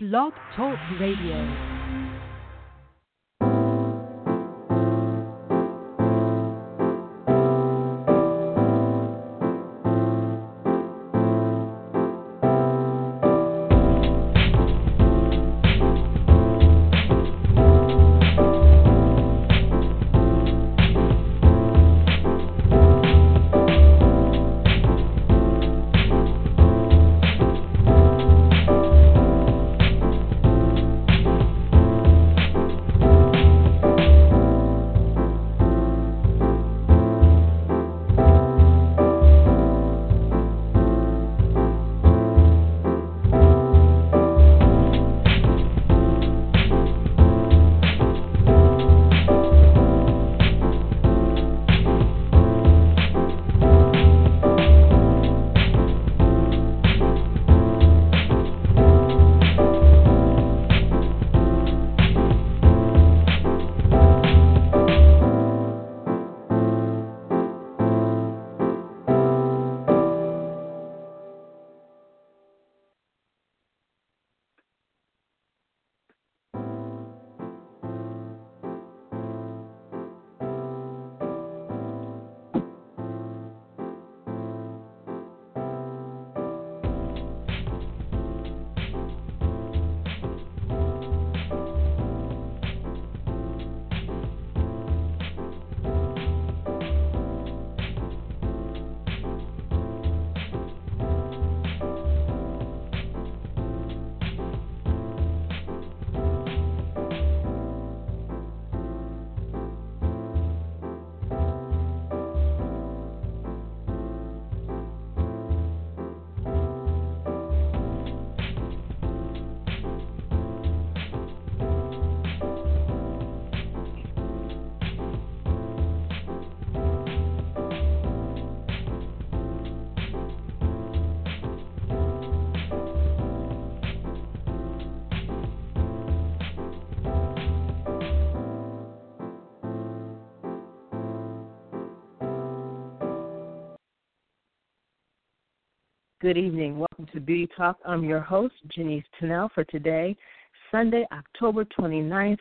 Blog Talk Radio. Good evening. Welcome to Beauty Talk. I'm your host, Janice Tunnell, for today, Sunday, October 29th.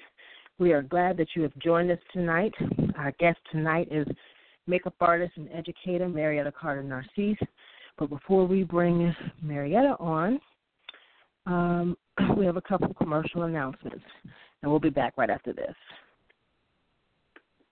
We are glad that you have joined us tonight. Our guest tonight is makeup artist and educator Marietta Carter Narcisse. But before we bring Marietta on, um, we have a couple of commercial announcements, and we'll be back right after this.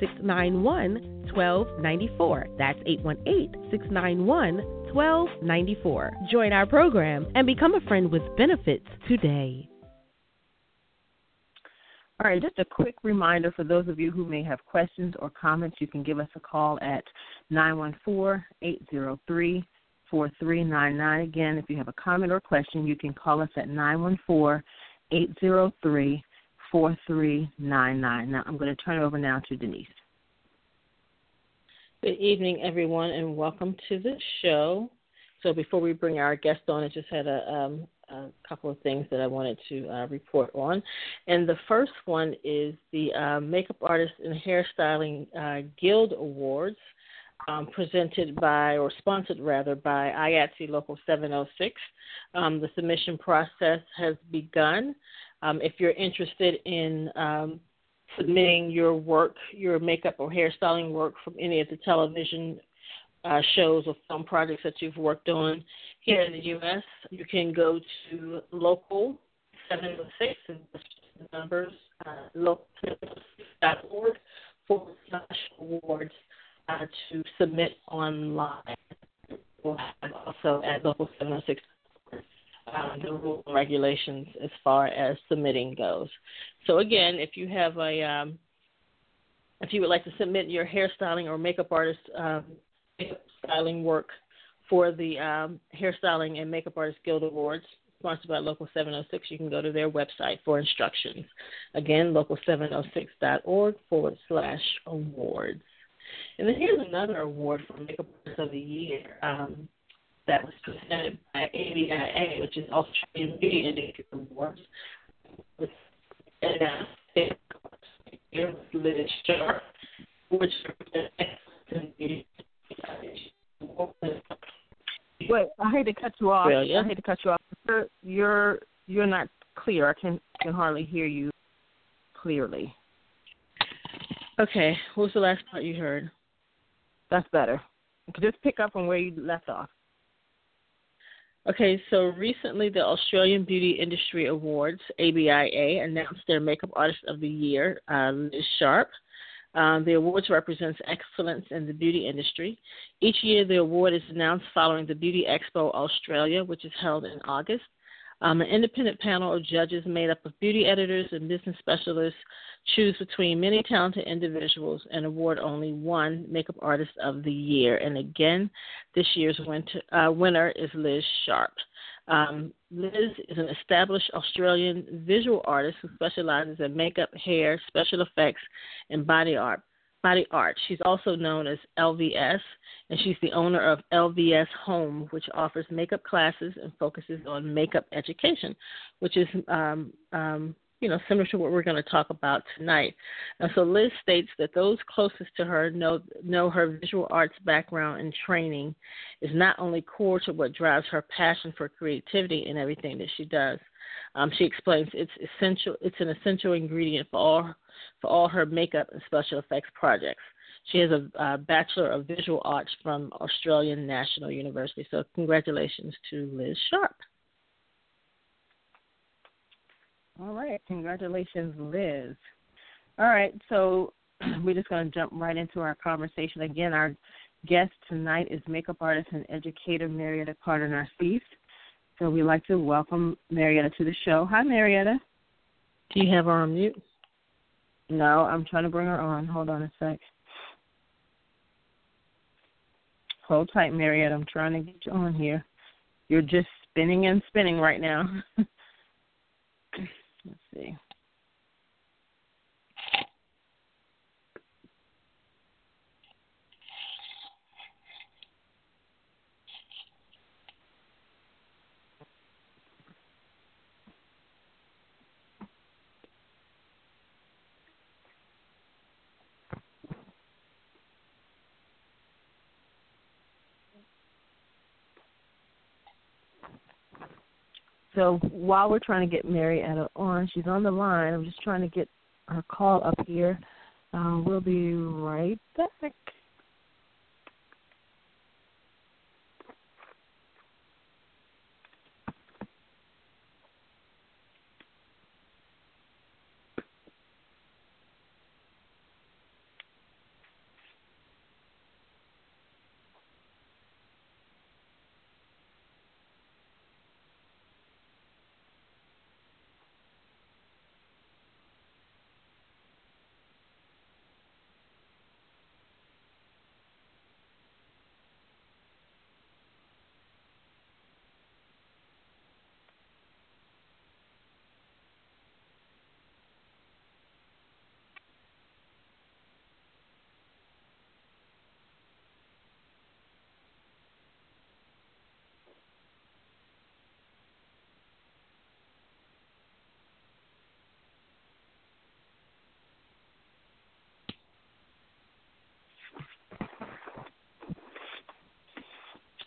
691 1294. That's 818 691 1294. Join our program and become a friend with benefits today. All right, just a quick reminder for those of you who may have questions or comments, you can give us a call at 914 803 4399. Again, if you have a comment or question, you can call us at 914 803 4399. Now, I'm going to turn it over now to Denise. Good evening, everyone, and welcome to the show. So, before we bring our guest on, I just had a, um, a couple of things that I wanted to uh, report on. And the first one is the uh, Makeup Artist and Hairstyling uh, Guild Awards. Um, presented by, or sponsored rather, by IATSE Local 706. Um, the submission process has begun. Um, if you're interested in um, submitting your work, your makeup or hairstyling work from any of the television uh, shows or film projects that you've worked on here in the U.S., you can go to local 706 and numbers, uh, local706.org forward slash awards uh, to submit online. We'll have also at local 706 um, the rules and regulations as far as submitting goes. So again, if you have a um, if you would like to submit your hairstyling or makeup artist um, styling work for the um, Hairstyling and Makeup Artist Guild Awards, sponsored by Local 706, you can go to their website for instructions. Again, local706.org forward slash awards. And then here's another award for Makeup Artist of the Year um, that was presented by ABIA, which is Australian Beauty Industry Awards. And uh, it was Liz Sharp, which Wait, I hate to cut you off. Well, yeah. I hate to cut you off. You're you're, you're not clear. I can can hardly hear you clearly. Okay, what was the last part you heard? That's better. Just pick up from where you left off. Okay, so recently the Australian Beauty Industry Awards, ABIA, announced their Makeup Artist of the Year, uh, Liz Sharp. Um, the awards represents excellence in the beauty industry. Each year, the award is announced following the Beauty Expo Australia, which is held in August. Um, an independent panel of judges made up of beauty editors and business specialists choose between many talented individuals and award only one Makeup Artist of the Year. And again, this year's winter, uh, winner is Liz Sharp. Um, Liz is an established Australian visual artist who specializes in makeup, hair, special effects, and body art. Body art. She's also known as LVS, and she's the owner of LVS Home, which offers makeup classes and focuses on makeup education, which is um, um, you know, similar to what we're going to talk about tonight. And so Liz states that those closest to her know know her visual arts background and training is not only core to what drives her passion for creativity in everything that she does. Um, she explains it's essential. It's an essential ingredient for all for all her makeup and special effects projects. She has a, a Bachelor of Visual Arts from Australian National University. So congratulations to Liz Sharp. All right. Congratulations, Liz. All right. So we're just going to jump right into our conversation. Again, our guest tonight is makeup artist and educator Marietta Carter Narcisse. So we'd like to welcome Marietta to the show. Hi, Marietta. Do you have her on mute? No, I'm trying to bring her on. Hold on a sec. Hold tight, Marietta. I'm trying to get you on here. You're just spinning and spinning right now. Let's see. So while we're trying to get Marietta on, she's on the line. I'm just trying to get her call up here. Uh, we'll be right back.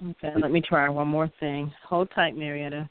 Okay, let me try one more thing. Hold tight, Marietta.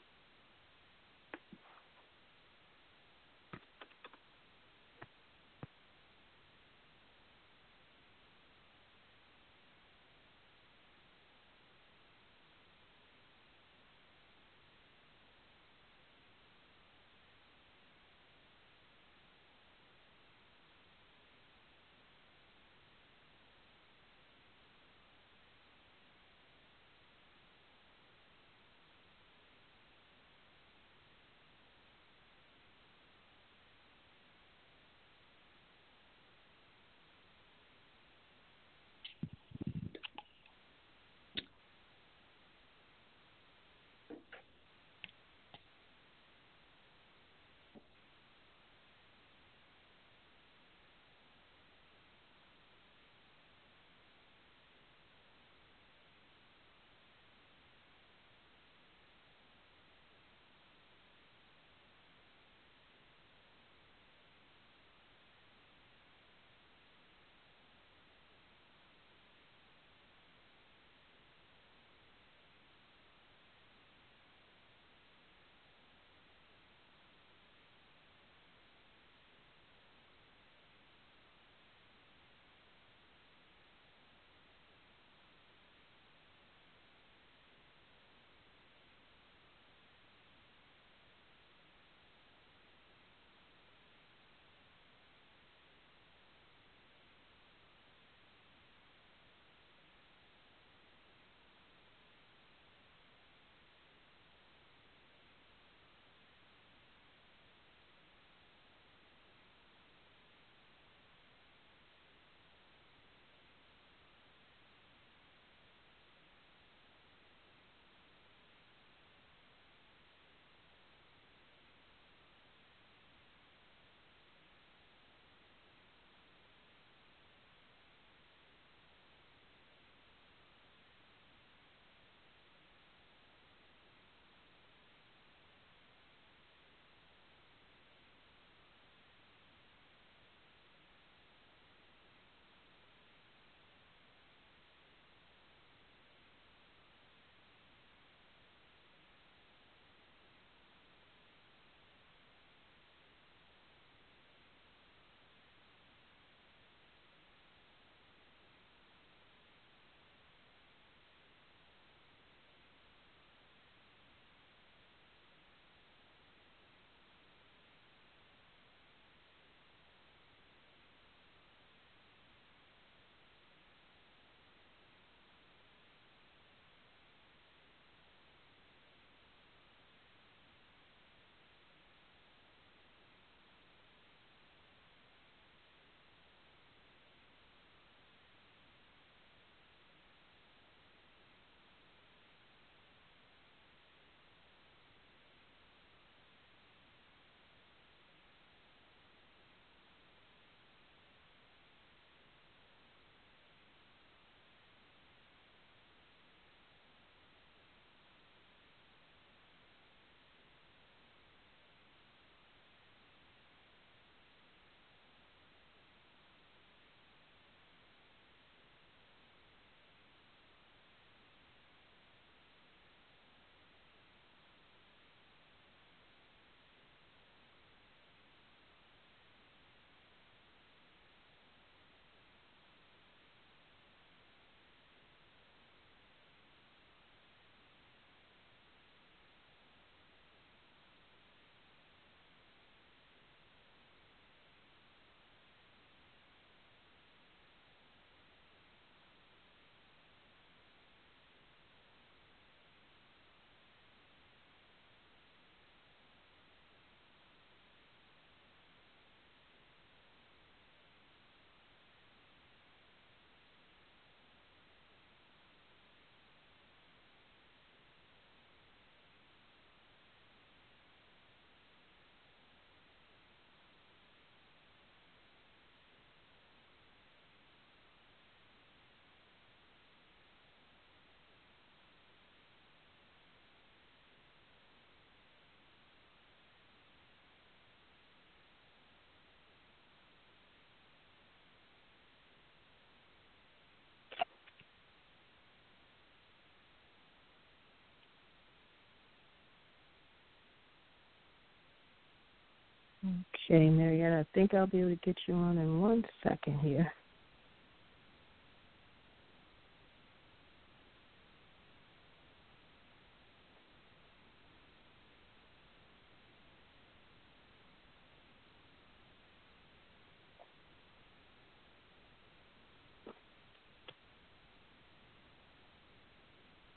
Okay, Marietta, I think I'll be able to get you on in one second here.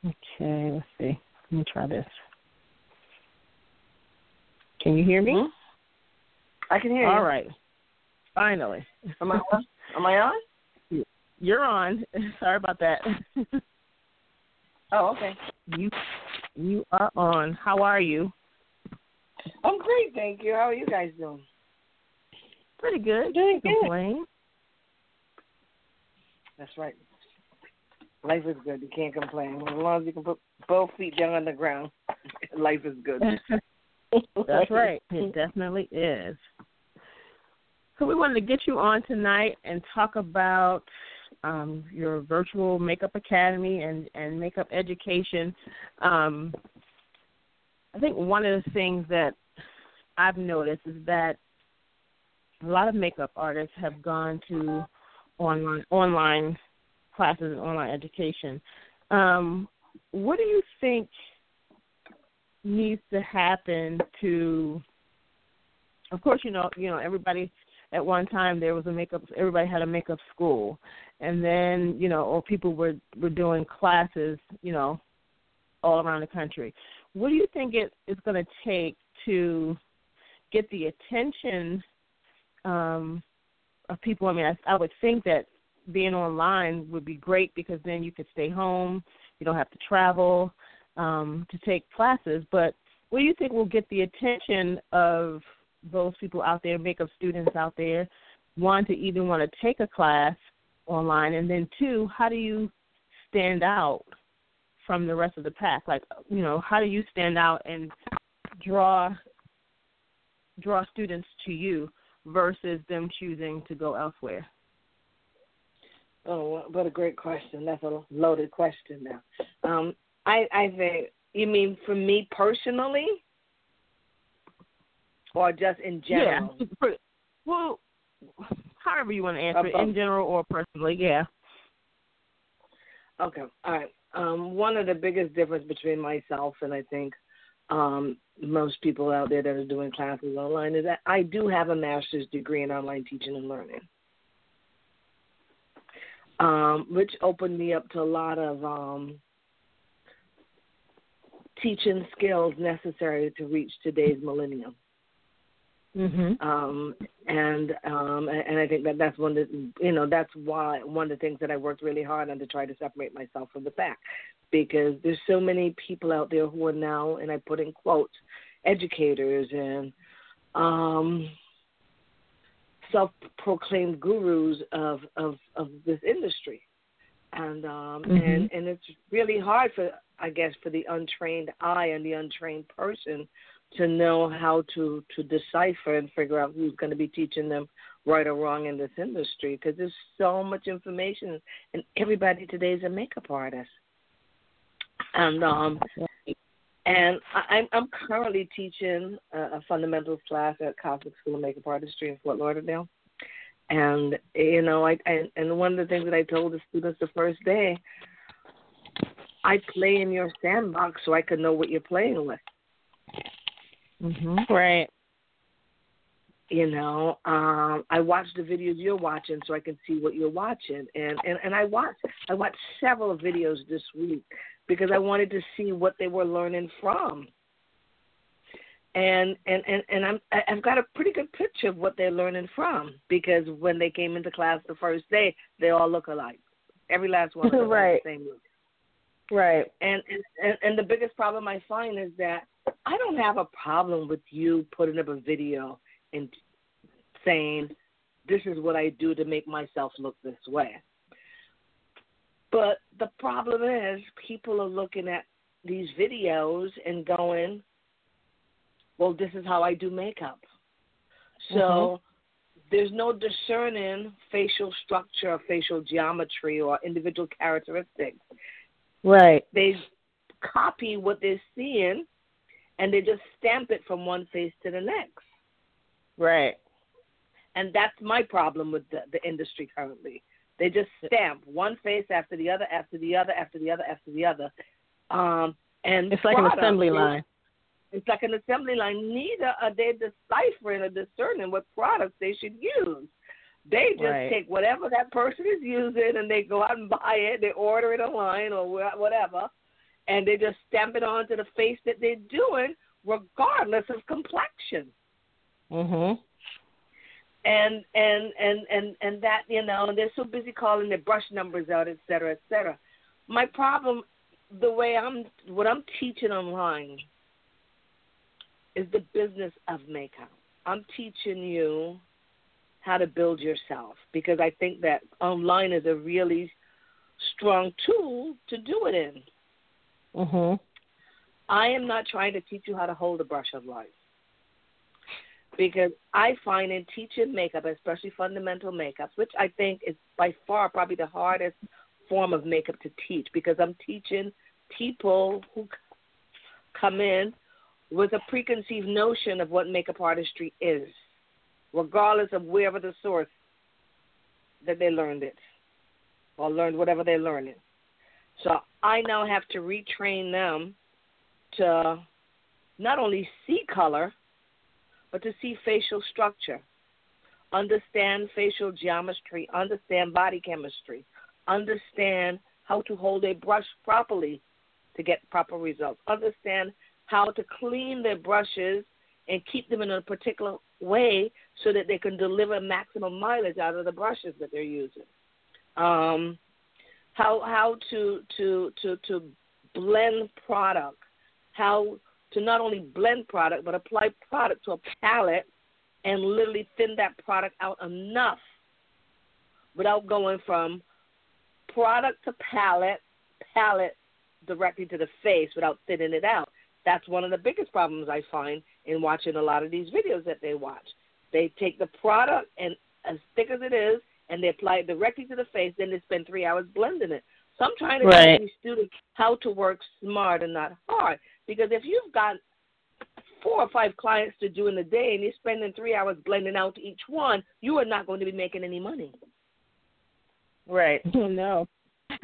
Okay, let's see. Let me try this. Can you hear me? Hmm? I can hear you. All right. Finally. Am I on? Am I on? You're on. Sorry about that. Oh, okay. You you are on. How are you? I'm great, thank you. How are you guys doing? Pretty good. Doing good. Complain. That's right. Life is good. You can't complain. As long as you can put both feet down on the ground, life is good. That's right. It definitely is. So we wanted to get you on tonight and talk about um, your virtual makeup academy and, and makeup education. Um, I think one of the things that I've noticed is that a lot of makeup artists have gone to online online classes and online education. Um, what do you think needs to happen to? Of course, you know, you know, everybody at one time there was a makeup. Everybody had a makeup school, and then you know, or people were were doing classes, you know, all around the country. What do you think it is going to take to get the attention um, of people? I mean, I, I would think that being online would be great because then you could stay home. You don't have to travel um, to take classes. But what do you think will get the attention of those people out there, makeup students out there, one to even want to take a class online, and then two, how do you stand out from the rest of the pack? Like, you know, how do you stand out and draw draw students to you versus them choosing to go elsewhere? Oh, what a great question. That's a loaded question now. Um, I, I think, you mean for me personally? Or just in general? Yeah. Well, however you want to answer it, in general or personally, yeah. Okay, all right. Um, one of the biggest difference between myself and I think um, most people out there that are doing classes online is that I do have a master's degree in online teaching and learning um, which opened me up to a lot of um, teaching skills necessary to reach today's millennium. Mm-hmm. Um, and um, and I think that that's one that you know that's why one of the things that I worked really hard on to try to separate myself from the pack, because there's so many people out there who are now, and I put in quotes, educators and um, self-proclaimed gurus of of of this industry, and um, mm-hmm. and and it's really hard for I guess for the untrained eye and the untrained person to know how to to decipher and figure out who's going to be teaching them right or wrong in this industry because there's so much information and everybody today is a makeup artist and um and i'm I'm currently teaching a, a fundamentals class at Cosmix School of Makeup Artistry in Fort Lauderdale. And you know, I, I and one of the things that I told the students the first day, I play in your sandbox so I can know what you're playing with. Mhm. Right. You know, um, I watch the videos you're watching so I can see what you're watching, and and and I watched I watched several videos this week because I wanted to see what they were learning from. And and and and I'm I've got a pretty good picture of what they're learning from because when they came into class the first day, they all look alike. Every last one of them right. the same look. Right. And, and and the biggest problem I find is that I don't have a problem with you putting up a video and saying this is what I do to make myself look this way. But the problem is, people are looking at these videos and going, well, this is how I do makeup. So mm-hmm. there's no discerning facial structure, facial geometry, or individual characteristics. Right. They copy what they're seeing and they just stamp it from one face to the next. Right. And that's my problem with the, the industry currently. They just stamp one face after the other, after the other, after the other, after the other. Um, and it's like an assembly line. It's like an assembly line. Neither are they deciphering or discerning what products they should use. They just right. take whatever that person is using and they go out and buy it. They order it online or whatever, and they just stamp it onto the face that they're doing, regardless of complexion. Mhm. And and and and and that you know, and they're so busy calling their brush numbers out, et cetera, et cetera. My problem, the way I'm, what I'm teaching online, is the business of makeup. I'm teaching you how to build yourself because I think that online is a really strong tool to do it in. Mhm. I am not trying to teach you how to hold a brush of life. Because I find in teaching makeup, especially fundamental makeups, which I think is by far probably the hardest form of makeup to teach because I'm teaching people who come in with a preconceived notion of what makeup artistry is regardless of wherever the source that they learned it or learned whatever they're learning. So I now have to retrain them to not only see color, but to see facial structure, understand facial geometry, understand body chemistry, understand how to hold a brush properly to get proper results, understand how to clean their brushes and keep them in a particular way so that they can deliver maximum mileage out of the brushes that they're using. Um, how how to to to to blend product, how to not only blend product but apply product to a palette and literally thin that product out enough without going from product to palette, palette directly to the face without thinning it out. That's one of the biggest problems I find in watching a lot of these videos that they watch. They take the product and as thick as it is, and they apply it directly to the face. Then they spend three hours blending it. So I'm trying to right. teach these students how to work smart and not hard. Because if you've got four or five clients to do in a day, and you're spending three hours blending out each one, you are not going to be making any money. Right. no.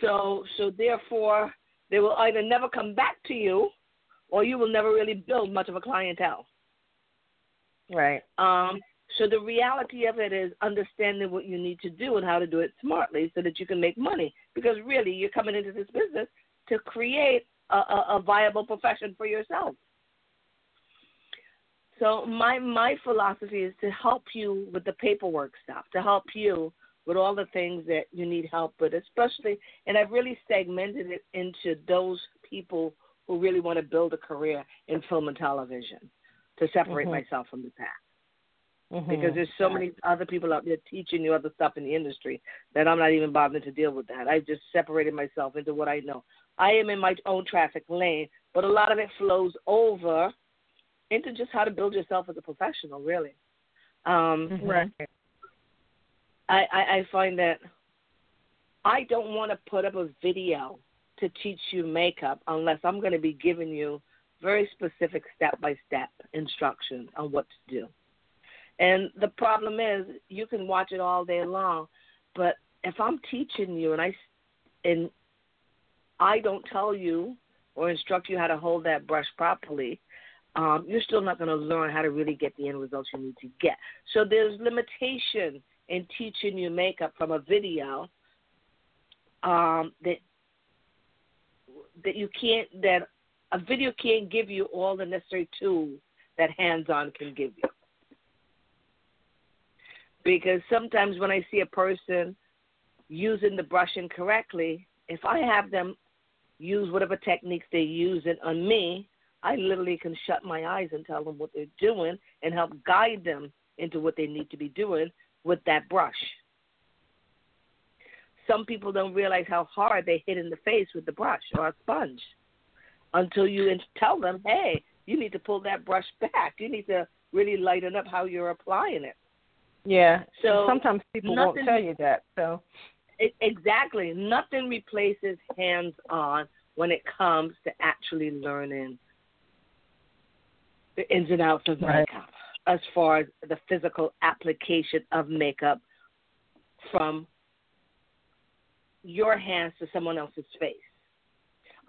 so so therefore they will either never come back to you or you will never really build much of a clientele. Right. Um, so the reality of it is understanding what you need to do and how to do it smartly so that you can make money. Because really, you're coming into this business to create a, a, a viable profession for yourself. So my my philosophy is to help you with the paperwork stuff, to help you with all the things that you need help with, especially, and I've really segmented it into those people who really want to build a career in film and television to separate mm-hmm. myself from the pack. Mm-hmm. Because there's so many other people out there teaching you other stuff in the industry that I'm not even bothering to deal with that. I've just separated myself into what I know. I am in my own traffic lane, but a lot of it flows over into just how to build yourself as a professional, really. Um, mm-hmm. Right. I, I, I find that I don't want to put up a video to teach you makeup unless I'm going to be giving you very specific step by step instructions on what to do. And the problem is, you can watch it all day long, but if I'm teaching you and I and I don't tell you or instruct you how to hold that brush properly, um, you're still not going to learn how to really get the end results you need to get. So there's limitation in teaching you makeup from a video um, that that you can't that a video can't give you all the necessary tools that hands-on can give you. Because sometimes when I see a person using the brush incorrectly, if I have them use whatever techniques they're using on me, I literally can shut my eyes and tell them what they're doing and help guide them into what they need to be doing with that brush. Some people don't realize how hard they hit in the face with the brush or a sponge until you tell them, hey, you need to pull that brush back. You need to really lighten up how you're applying it. Yeah. So sometimes people nothing, won't tell you that. So it, exactly, nothing replaces hands-on when it comes to actually learning the ins and outs of Right. makeup as far as the physical application of makeup from your hands to someone else's face.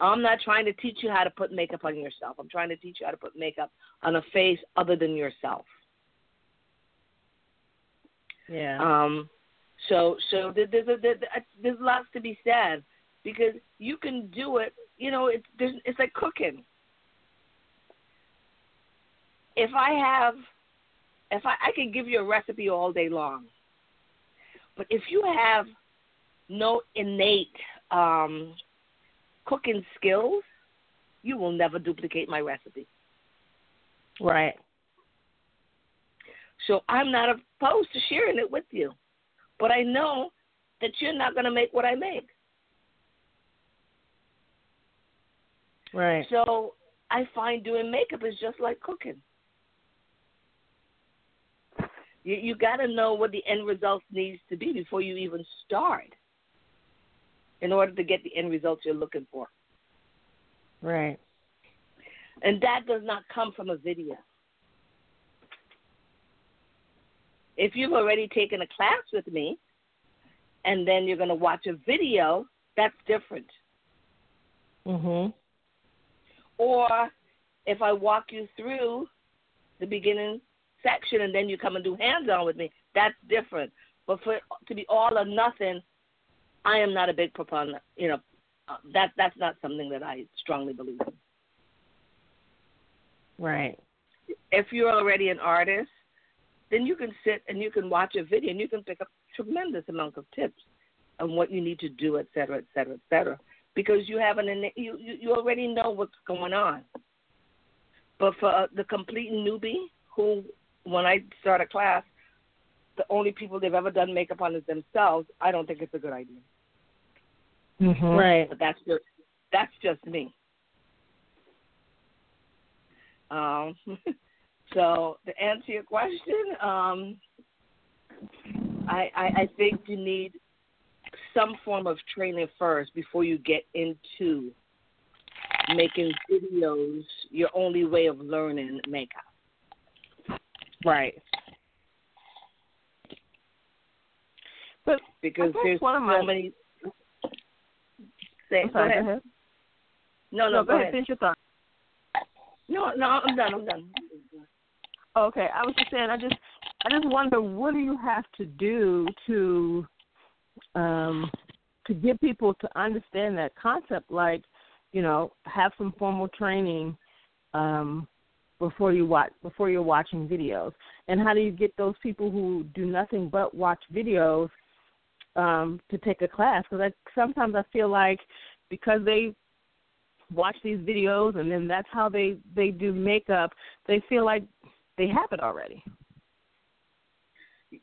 I'm not trying to teach you how to put makeup on yourself. I'm trying to teach you how to put makeup on a face other than yourself. Yeah. Um, so so there- there's a, there's lots to be said because you can do it. You know, it's it's like cooking. If I have, if I I can give you a recipe all day long, but if you have no innate um, cooking skills, you will never duplicate my recipe. right. So I'm not opposed to sharing it with you. But I know that you're not going to make what I make. Right. So I find doing makeup is just like cooking. You you got to know what the end result needs to be before you even start. In order to get the end results you're looking for. Right. And that does not come from a video. If you've already taken a class with me and then you're going to watch a video, that's different. Mhm. Or if I walk you through the beginning section and then you come and do hands on with me, that's different. But for to be all or nothing, I am not a big proponent. You know, uh, that that's not something that I strongly believe in. Right. if you're already an artist, then you can sit and you can watch a video and you can pick up tremendous amount of tips on what you need to do, et cetera, et cetera, et cetera, because you have an you you, you already know what's going on. But for uh, the complete newbie who, when I start a class, the only people they've ever done makeup on is themselves. I don't think it's a good idea. Mm-hmm. Right. But that's just that's just me. Um, so to answer your question, um, I, I I think you need some form of training first before you get into making videos your only way of learning makeup. Right. But Because there's one of so many. Say, I'm go ahead. go ahead. No, no, go, ahead. ahead. Finish your thought. No, no, I'm done. I'm done. Okay, I was just saying. I just, I just wonder what do you have to do to, um, to get people to understand that concept? Like, you know, have some formal training, um, before you watch before you're watching videos. And how do you get those people who do nothing but watch videos, um, to take a class? Because I, sometimes I feel like because they watch these videos and then that's how they they do makeup, they feel like they have it already.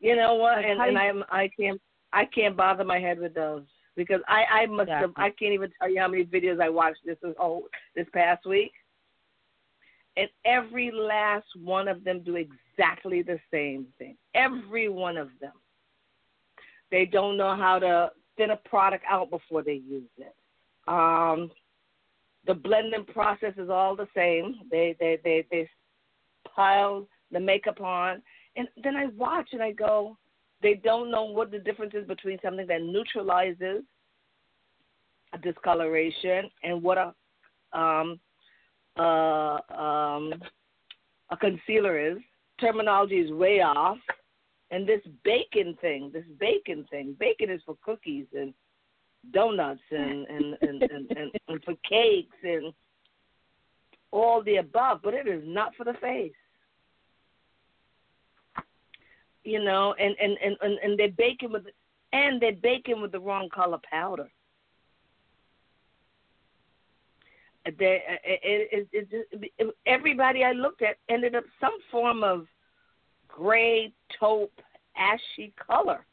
You know what? Like, and and I'm I can't I can't bother my head with those because I I must have I can't even tell you how many videos I watched this oh this past week. And every last one of them do exactly the same thing. Every one of them. They don't know how to thin a product out before they use it. Um, the blending process is all the same. They they they they pile the makeup on, and then I watch and I go, they don't know what the difference is between something that neutralizes a discoloration and what a um uh um a concealer is. Terminology is way off. And this baking thing, this baking thing, baking is for cookies and donuts and and and, and, and, and for cakes and all the above, but it is not for the face. You know, and and and and, and they're baking with and they're baking with the wrong color powder. They, it, it, it, it, everybody I looked at ended up some form of gray, taupe, ashy color.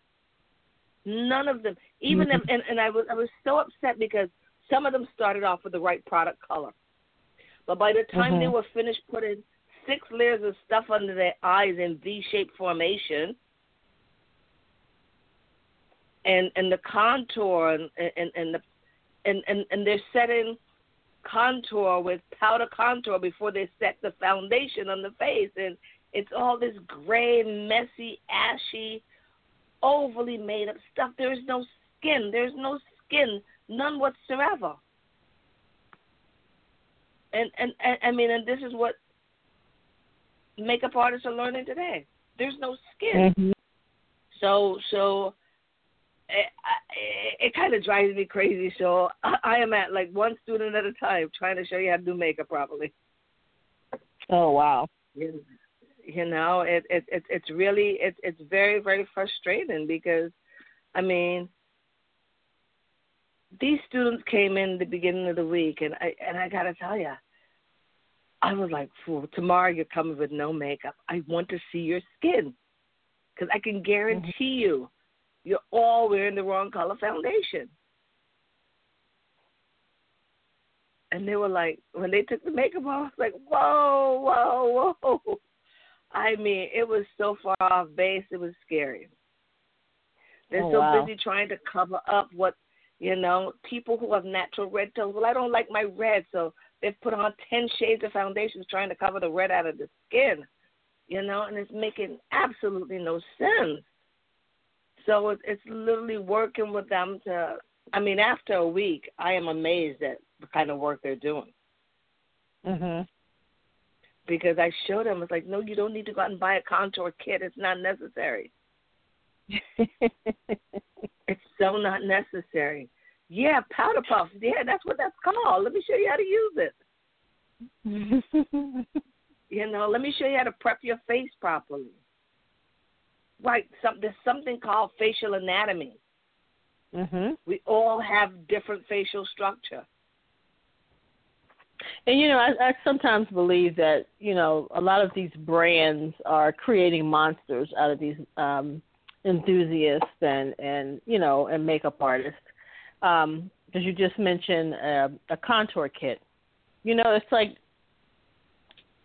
None of them, even them, and, and I was I was so upset because some of them started off with the right product color, but by the time they Mhm. were finished putting six layers of stuff under their eyes in V-shaped formation, and and the contour and and and the and and, and they're setting contour with powder contour before they set the foundation on the face and it's all this gray, messy, ashy, overly made up stuff. There is no skin. There's no skin, none whatsoever. And and, and I mean, and this is what makeup artists are learning today. There's no skin. Mm-hmm. So so it, it, it kind of drives me crazy. So I, I am at like one student at a time, trying to show you how to do makeup properly. Oh wow! You, you know, it it, it it's really it, it's very very frustrating because, I mean, these students came in the beginning of the week, and I and I gotta tell you, I was like, "Fool, tomorrow you're coming with no makeup. I want to see your skin, because I can guarantee mm-hmm. you you're all wearing the wrong color foundation. And they were like, when they took the makeup off, I was like, whoa, whoa, whoa. I mean, it was so far off base, it was scary. They're oh, so wow. busy trying to cover up what, you know, people who have natural red tones. Well, I don't like my red, so they've put on 10 shades of foundations trying to cover the red out of the skin, you know, and it's making absolutely no sense. So it's, it's literally working with them to. I mean, after a week, I am amazed at the kind of work they're doing. Mhm. Because I showed them, it's like, no, you don't need to go out and buy a contour kit. It's not necessary. it's so not necessary. Yeah, powder puffs. Yeah, that's what that's called. Let me show you how to use it. you know, let me show you how to prep your face properly right some there's something called facial anatomy. Mhm. We all have different facial structure. And you know, I, I sometimes believe that you know a lot of these brands are creating monsters out of these um, enthusiasts and and you know and makeup artists. Um, because you just mentioned uh, a contour kit. You know, it's like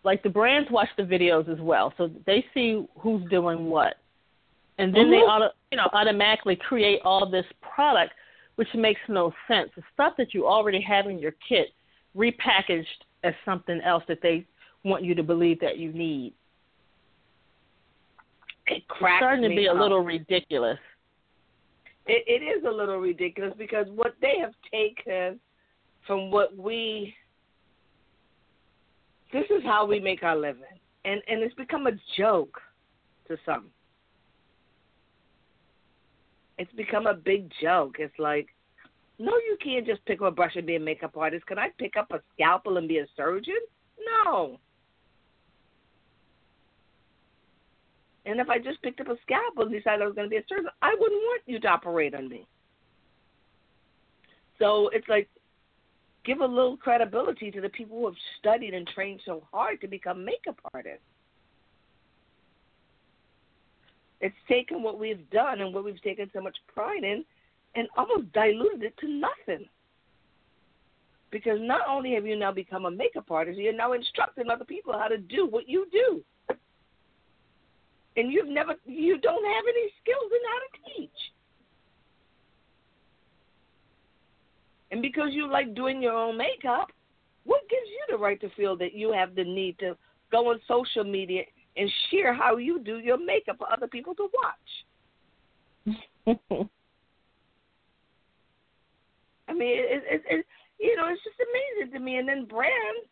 like the brands watch the videos as well, so they see who's doing what and then mm-hmm. they auto, you know automatically create all this product which makes no sense the stuff that you already have in your kit repackaged as something else that they want you to believe that you need it cracks it's starting to be up. a little ridiculous it, it is a little ridiculous because what they have taken from what we this is how we make our living and and it's become a joke to some it's become a big joke. It's like, no, you can't just pick up a brush and be a makeup artist. Can I pick up a scalpel and be a surgeon? No. And if I just picked up a scalpel and decided I was going to be a surgeon, I wouldn't want you to operate on me. So it's like, give a little credibility to the people who have studied and trained so hard to become makeup artists. It's taken what we've done and what we've taken so much pride in and almost diluted it to nothing. Because not only have you now become a makeup artist, you're now instructing other people how to do what you do. And you've never you don't have any skills in how to teach. And because you like doing your own makeup, what gives you the right to feel that you have the need to go on social media and share how you do your makeup for other people to watch. I mean, it, it, it, you know, it's just amazing to me. And then brands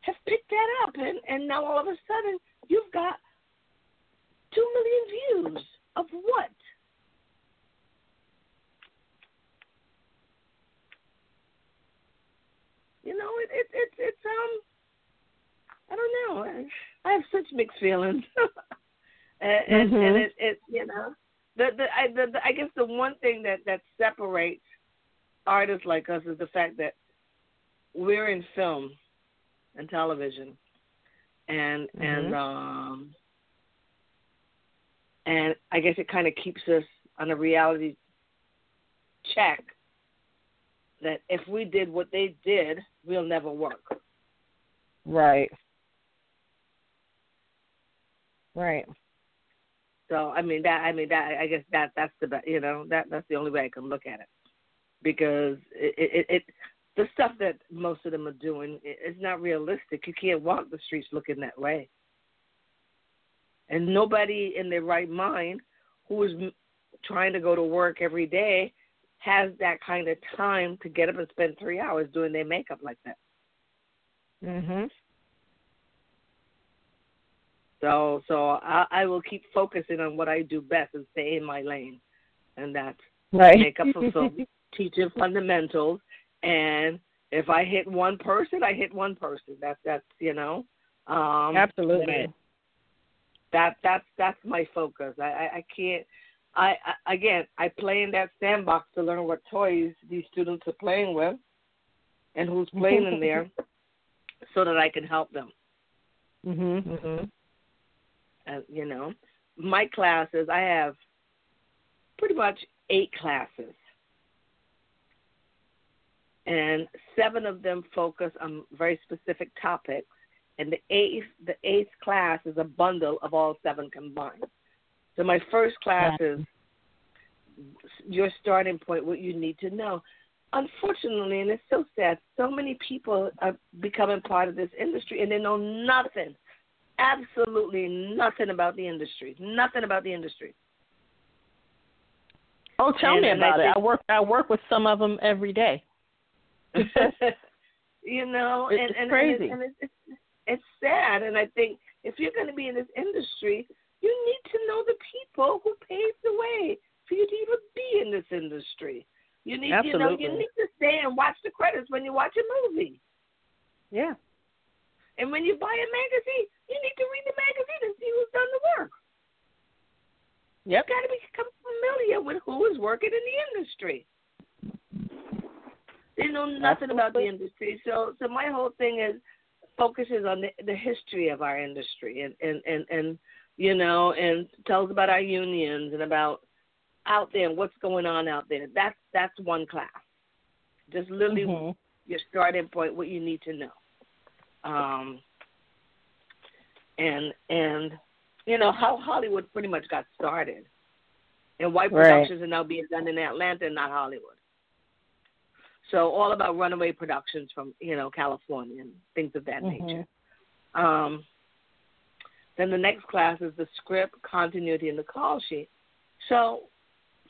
have picked that up, and and now all of a sudden you've got two million views of what? You know, it, it, it it's um I don't know. I, I have such mixed feelings, and, mm-hmm. and it, it, you know, the the I, the the I guess the one thing that that separates artists like us is the fact that we're in film and television, and mm-hmm. and um, and I guess it kind of keeps us on a reality check that if we did what they did, we'll never work. Right. Right. So I mean that I mean that I guess that that's the you know that that's the only way I can look at it because it it, it the stuff that most of them are doing is not realistic. You can't walk the streets looking that way. And nobody in their right mind who is trying to go to work every day has that kind of time to get up and spend three hours doing their makeup like that. Mhm. So, so I, I will keep focusing on what I do best and stay in my lane, and that's right. makeup for film, teaching fundamentals, and if I hit one person, I hit one person. That's that's you know. Um, Absolutely. That that's that's my focus. I I, I can't. I, I again, I play in that sandbox to learn what toys these students are playing with, and who's playing in there, so that I can help them. Mhm. Mhm. Uh, you know, my classes, I have pretty much eight classes, and seven of them focus on very specific topics, and the eighth the eighth class is a bundle of all seven combined. So my first class is your starting point, what you need to know. Unfortunately, and it's so sad, so many people are becoming part of this industry and they know nothing, absolutely nothing about the industry, nothing about the industry. Oh, tell And- me and I about it. think- I work I work with some of them every day. you know, It's and and, crazy. and, it's, and it's it's sad. And I think if you're going to be in this industry, you need to know the people who paved the way for you to even be in this industry. You need, you know, you need to stay and watch the credits when you watch a movie. Yeah. And when you buy a magazine, you need to read the magazine and see who's done the work. Yep. You got to become familiar with who is working in the industry. They know nothing about the industry. So, so my whole thing is focuses on the, the history of our industry and, and, and, and you know, and tells about our unions and about out there and what's going on out there. That's that's one class. Just literally Mhm. your starting point, what you need to know. Um, and and you know how Hollywood pretty much got started, and white Right. productions are now being done in Atlanta, not Hollywood. So all about runaway productions from you know California and things of that Mhm. nature. Um, then the next class is the script, continuity, and the call sheet. So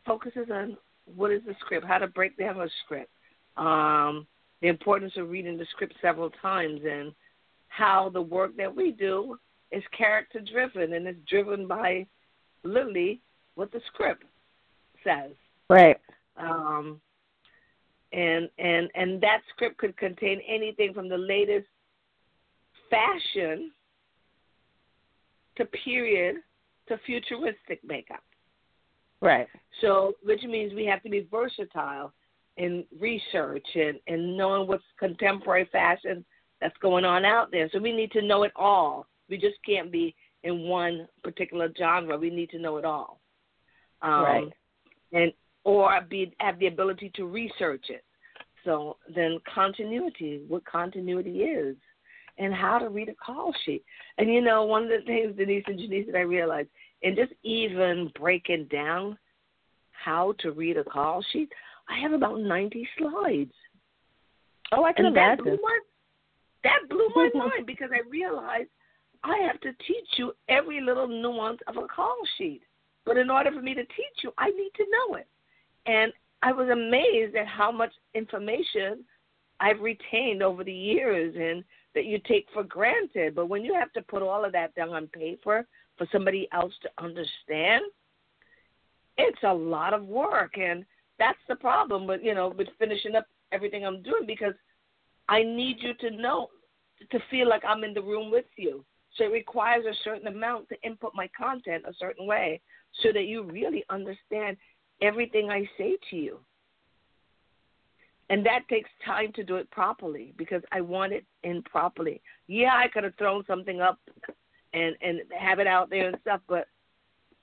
focuses on what is the script, how to break down a script, um, the importance of reading the script several times, and how the work that we do is character driven and it's driven by literally what the script says. Right. Um, and and and that script could contain anything from the latest fashion to period to futuristic makeup. Right. So, which means we have to be versatile in research and, and knowing what's contemporary fashion that's going on out there. So we need to know it all. We just can't be in one particular genre. We need to know it all. Um, Right. And or be have the ability to research it. So then continuity, what continuity is, and how to read a call sheet. And you know, one of the things Denise and Janice that I realized, and just even breaking down how to read a call sheet, I have about ninety slides. Oh, I can and that blew imagine. my that blew my mind because I realized I have to teach you every little nuance of a call sheet. But in order for me to teach you, I need to know it. And I was amazed at how much information I've retained over the years and that you take for granted. But when you have to put all of that down on paper for somebody else to understand, it's a lot of work. And that's the problem with, you know, with finishing up everything I'm doing because I need you to know to feel like I'm in the room with you. So it requires a certain amount to input my content a certain way so that you really understand everything I say to you. And that takes time to do it properly because I want it in properly. Yeah, I could have thrown something up and and have it out there and stuff, but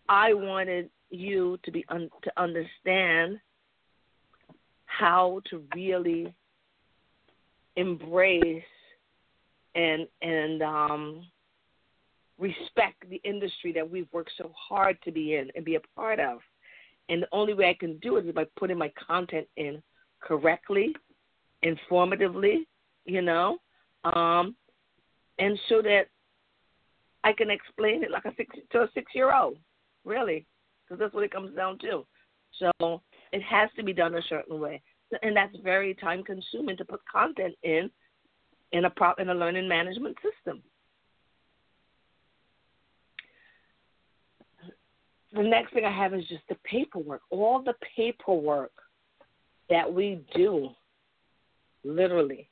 I wanted you to be un, to understand how to really embrace and and um respect the industry that we've worked so hard to be in and be a part of. And the only way I can do it is by putting my content in correctly informatively, you know, um, and so that I can explain it like a six to a six year old, really, because that's what it comes down to. So it has to be done a certain way, and that's very time consuming to put content in in a prop in a learning management system. The next thing I have is just the paperwork. All the paperwork that we do, literally,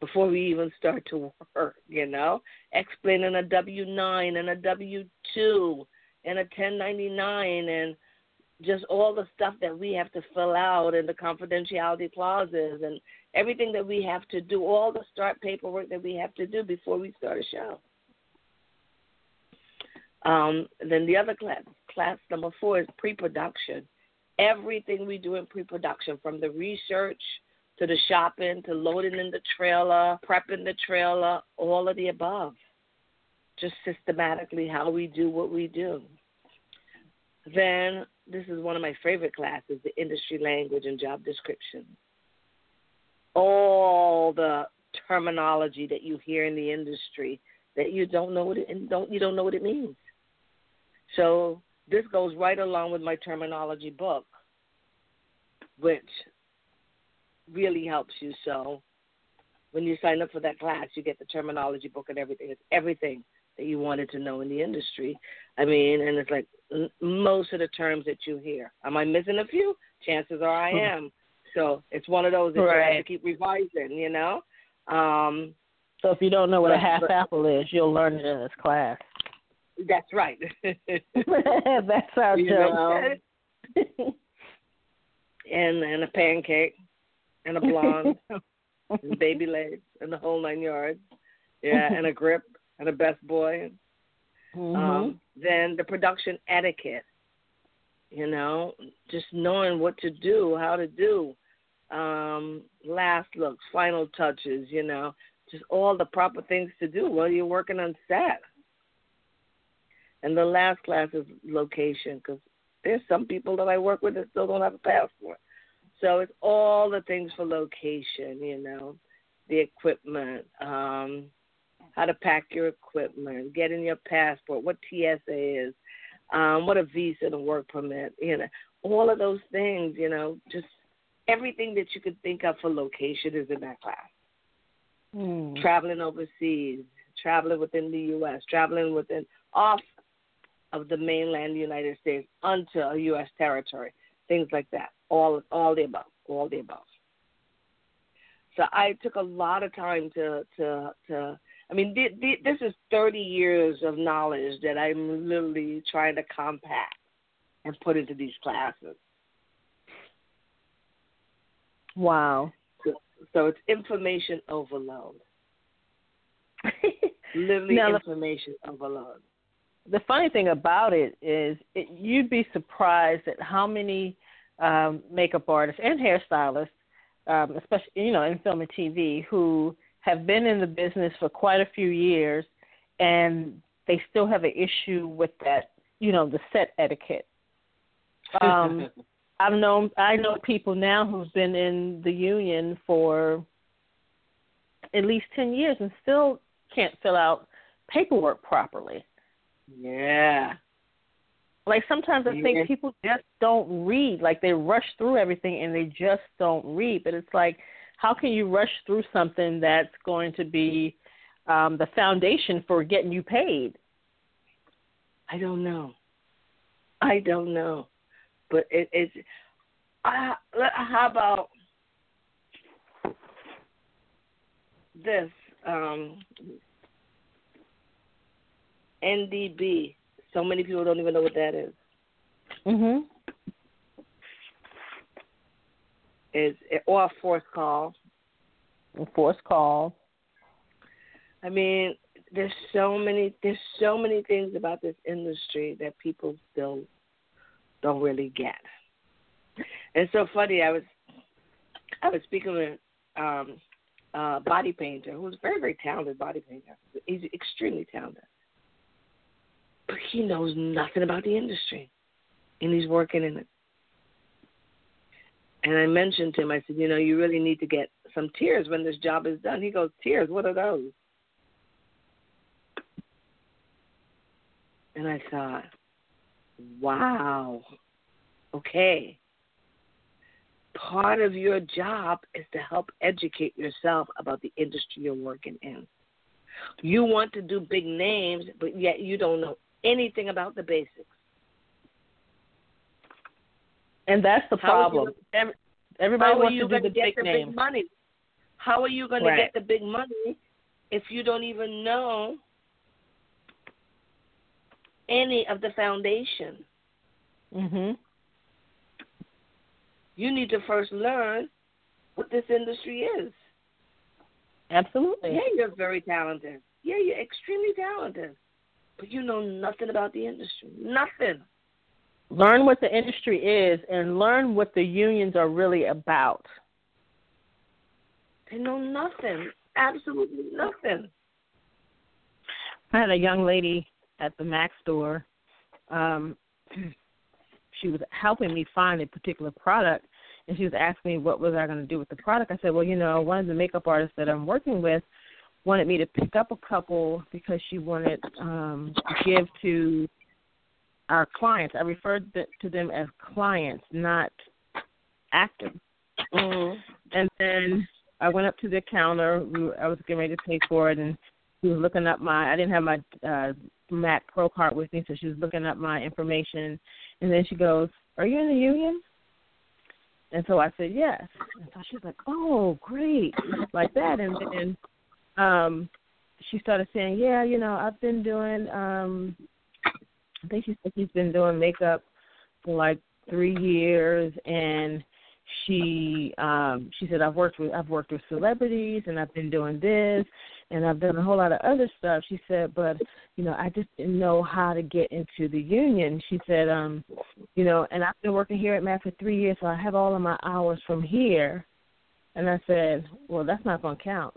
before we even start to work, you know, explaining a W 9 and a W 2 and a 1099 and just all the stuff that we have to fill out and the confidentiality clauses and everything that we have to do, all the start paperwork that we have to do before we start a show. Um, then the other class, class number four, is pre production. Everything we do in pre production, from the research to the shopping to loading in the trailer, prepping the trailer, all of the above. Just systematically how we do what we do. Then, this is one of my favorite classes the industry language and job description. All the terminology that you hear in the industry that you don't know what it and don't you don't know what it means. So this goes right along with my terminology book, which really helps you. So when you sign up for that class, you get the terminology book and everything. It's everything that you wanted to know in the industry. I mean, and it's like most of the terms that you hear. Am I missing a few? Chances are I am. So it's one of those that right. you have to keep revising, you know. Um, so if you don't know what but, a half but, apple is, you'll learn it in this class. That's right. that's our you joke. and and a pancake and a blonde and baby legs and the whole nine yards. Yeah, and a grip and a best boy. Mm-hmm. Um, then the production etiquette. You know, just knowing what to do, how to do, um, last looks, final touches. You know, just all the proper things to do while you're working on set. And the last class is location because there's some people that I work with that still don't have a passport. So it's all the things for location, you know, the equipment, um, how to pack your equipment, getting your passport, what TSA is, um, what a visa and a work permit, you know, all of those things, you know, just everything that you could think of for location is in that class. Mm. Traveling overseas, traveling within the U.S., traveling within off of the mainland United States onto a U.S. territory, things like that. All, all the above, all the above. So I took a lot of time to, to, to. I mean, th- th- this is 30 years of knowledge that I'm literally trying to compact and put into these classes. Wow. So, so it's information overload. literally now, information overload the funny thing about it is it, you'd be surprised at how many um, makeup artists and hairstylists, um, especially you know in film and TV, who have been in the business for quite a few years, and they still have an issue with that, you know, the set etiquette. Um, I've known I know people now who've been in the union for at least ten years and still can't fill out paperwork properly. Yeah. Like sometimes I think people just don't read. Like they rush through everything and they just don't read. But it's like, how can you rush through something that's going to be um, the foundation for getting you paid? I don't know. I don't know. But it, it's. Uh, how about this? Um, NDB. So many people don't even know what that is. Mhm. Is or a force call. A force call. I mean, there's so many there's so many things about this industry that people still don't really get. It's so funny. I was I was speaking with um, a body painter who's a very very talented body painter. He's extremely talented he knows nothing about the industry, and he's working in it. And I mentioned to him, I said, you know, you really need to get some tears when this job is done. He goes, tears? What are those? And I thought, wow, okay. Part of your job is to help educate yourself about the industry you're working in. You want to do big names, but yet you don't know anything about the basics. And that's the problem. You, Everybody how wants to do the big, the big money. How are you going to get the big money if you don't even know any of the foundation? Mhm. You need to first learn what this industry is. Absolutely. Yeah, you're very talented. Yeah, you're extremely talented. But you know nothing about the industry. Nothing. Learn what the industry is and learn what the unions are really about. They know nothing. Absolutely nothing. I had a young lady at the Mac store. Um, she was helping me find a particular product, and she was asking me what was I going to do with the product. I said, well, you know, one of the makeup artists that I'm working with wanted me to pick up a couple because she wanted um, to give to our clients. I referred to them as clients, not actors. Mm-hmm. And then I went up to the counter. I was getting ready to pay for it, and she was looking up my. I didn't have my uh, Mac Pro card with me, so she was looking up my information. And then she goes, "Are you in the union?" And so I said yes. And so she's like, "Oh, great!" like that. And then um, she started saying, "Yeah, you know, I've been doing um, I think she said she's been doing makeup for like three years and she um she said I've worked with I've worked with celebrities and I've been doing this and I've done a whole lot of other stuff. She said, but you know, I just didn't know how to get into the union. She said, um, you know, and I've been working here at Mac for three years, so I have all of my hours from here. And I said, well, that's not going to count.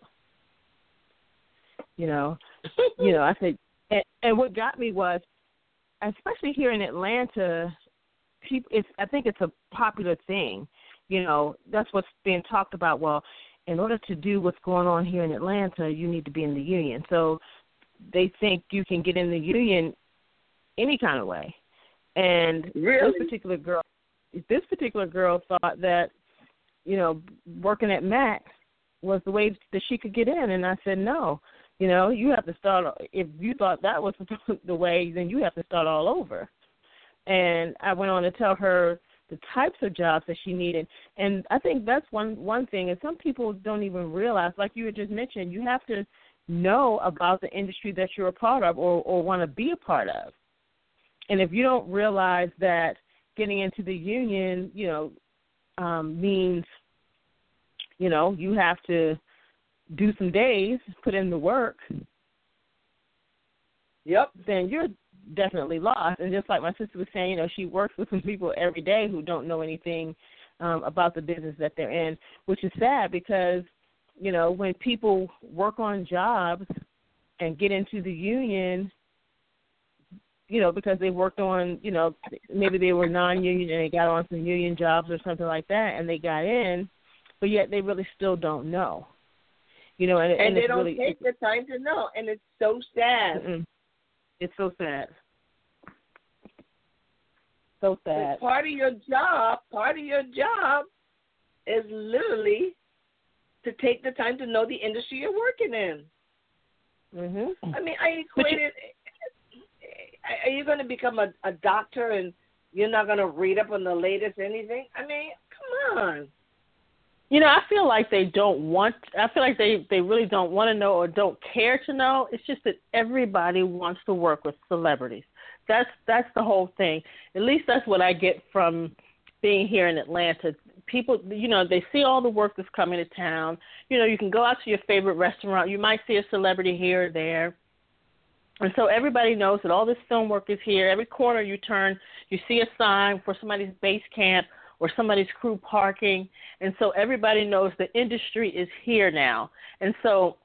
You know, you know, I said, and, and what got me was especially here in Atlanta, people it's I think it's a popular thing. You know, that's what's being talked about. Well, in order to do what's going on here in Atlanta, you need to be in the union. So they think you can get in the union any kind of way. And really? this particular girl this particular girl thought that, you know, working at Mac was the way that she could get in and I said no. You know, you have to start. If you thought that was the way, then you have to start all over. And I went on to tell her the types of jobs that she needed, and I think that's one one thing. And some people don't even realize, like you had just mentioned, you have to know about the industry that you're a part of or or want to be a part of. And if you don't realize that getting into the union, you know, um, means, you know, you have to do some days, put in the work, yep, then you're definitely lost. And just like my sister was saying, you know, she works with some people every day who don't know anything um, about the business that they're in, which is sad because, you know, when people work on jobs and get into the union, you know, because they worked on, you know, maybe they were non-union and they got on some union jobs or something like that, and they got in, but yet they really still don't know. You know, and, and, and they don't really, take the time to know, and it's so sad. Mm-mm. It's so sad. So sad. Part of your job, part of your job, is literally to take the time to know the industry you're working in. Mhm. I mean, I equated. Are you going to become a, a doctor and you're not going to read up on the latest anything? I mean, come on. You know, I feel like they don't want. I feel like they they really don't want to know or don't care to know. It's just that everybody wants to work with celebrities. That's that's the whole thing. At least that's what I get from being here in Atlanta. People, you know, they see all the work that's coming to town. You know, you can go out to your favorite restaurant. You might see a celebrity here or there. And so everybody knows that all this film work is here. Every corner you turn, you see a sign for somebody's base camp or somebody's crew parking. And so everybody knows the industry is here now. And so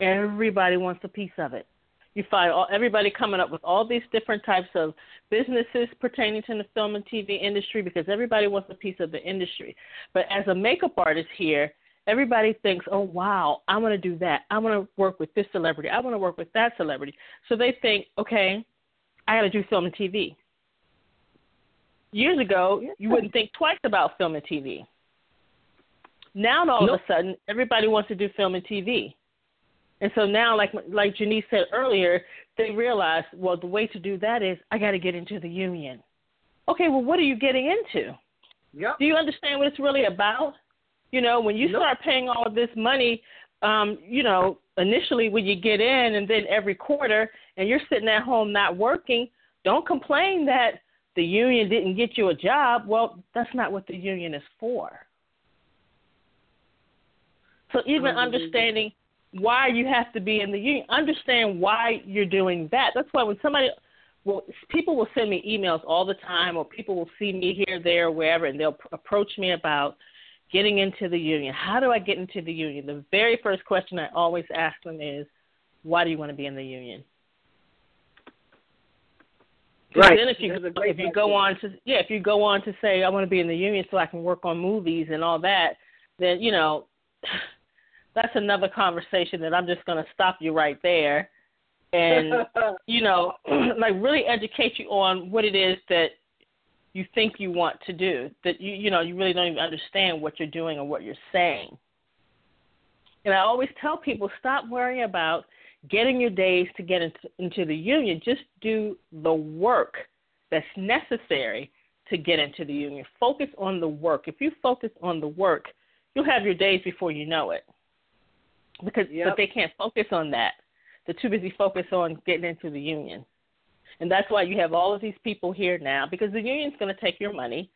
everybody wants a piece of it. You find all, everybody coming up with all these different types of businesses pertaining to the film and TV industry because everybody wants a piece of the industry. But as a makeup artist here, everybody thinks, oh, wow, I want to do that. I want to work with this celebrity. I want to work with that celebrity. So they think, okay, I got to do film and TV. Years ago, you wouldn't think twice about film and TV. Now, all nope. of a sudden, everybody wants to do film and TV. And so now, like like Janice said earlier, they realize, well, the way to do that is I got to get into the union. Okay, well, what are you getting into? Yep. Do you understand what it's really about? You know, when you nope. start paying all of this money, um, you know, initially when you get in, and then every quarter, and you're sitting at home not working, don't complain that the union didn't get you a job. Well, that's not what the union is for. So even mm-hmm. understanding why you have to be in the union. Understand why you're doing that. That's why when somebody, well, people will send me emails all the time, or people will see me here, there, wherever, and they'll approach me about getting into the union. How do I get into the union? The very first question I always ask them is, why do you want to be in the union? Right. Then if you if you go on to yeah if you go on to say I want to be in the union so I can work on movies and all that, then you know that's another conversation that I'm just going to stop you right there and you know like really educate you on what it is that you think you want to do that you you know you really don't even understand what you're doing or what you're saying and i always tell people stop worrying about getting your days to get into, into the union just do the work that's necessary to get into the union focus on the work if you focus on the work you'll have your days before you know it because yep. but they can't focus on that. They're too busy focused on getting into the union, and that's why you have all of these people here now because the union's going to take your money.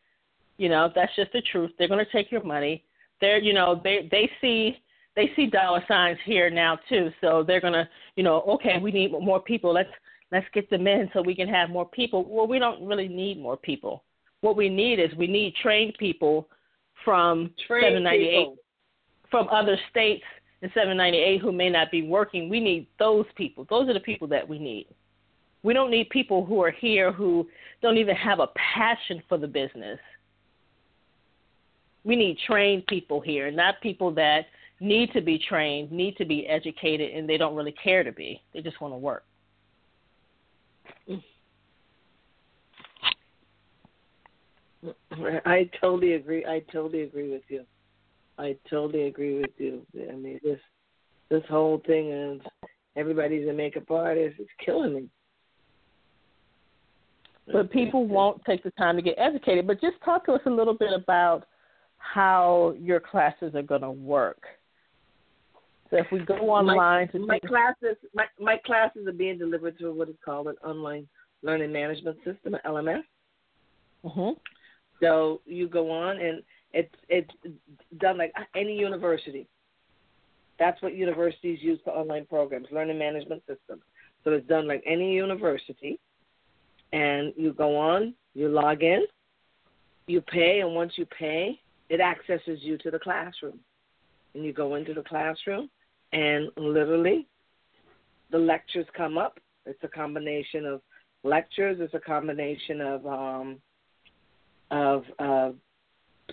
You know that's just the truth. They're going to take your money. They're you know they they see they see dollar signs here now too, so they're going to you know okay we need more people. Let's let's get them in so we can have more people. Well, we don't really need more people. What we need is we need trained people from trained 798 people. from other states in 798 who may not be working, we need those people. Those are the people that we need. We don't need people who are here who don't even have a passion for the business. We need trained people here, not people that need to be trained, need to be educated, and they don't really care to be. They just want to work. Mm-hmm. I totally agree. I totally agree with you. I totally agree with you. I mean, this this whole thing of everybody's a makeup artist is killing me. But people won't take the time to get educated. But just talk to us a little bit about how your classes are going to work. So if we go online my, to my classes, my my classes are being delivered through what is called an online learning management system, LMS. Mm-hmm. So you go on and it's it's done like any university. That's what universities use for online programs, learning management systems. So it's done like any university. And you go on, you log in, you pay, and once you pay, it accesses you to the classroom. And you go into the classroom, and literally, the lectures come up. It's a combination of lectures. It's a combination of um, of uh,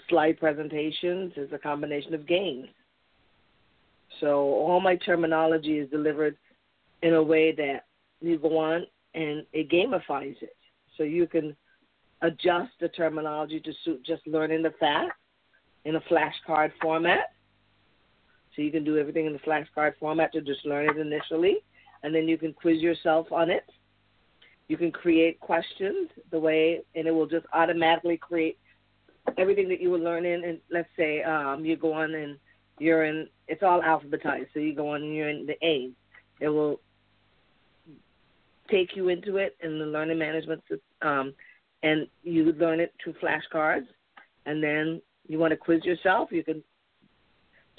slide presentations is a combination of games. So all my terminology is delivered in a way that you go on and it gamifies it. So you can adjust the terminology to suit just learning the facts in a flashcard format. So you can do everything in the flashcard format to just learn it initially, and then you can quiz yourself on it. You can create questions the way, and it will just automatically create everything that you were learning, and let's say um, you go on and you're in, it's all alphabetized. So you go on and you're in the A. It will take you into it in the learning management system, um, and you learn it through flashcards. And then you want to quiz yourself, you can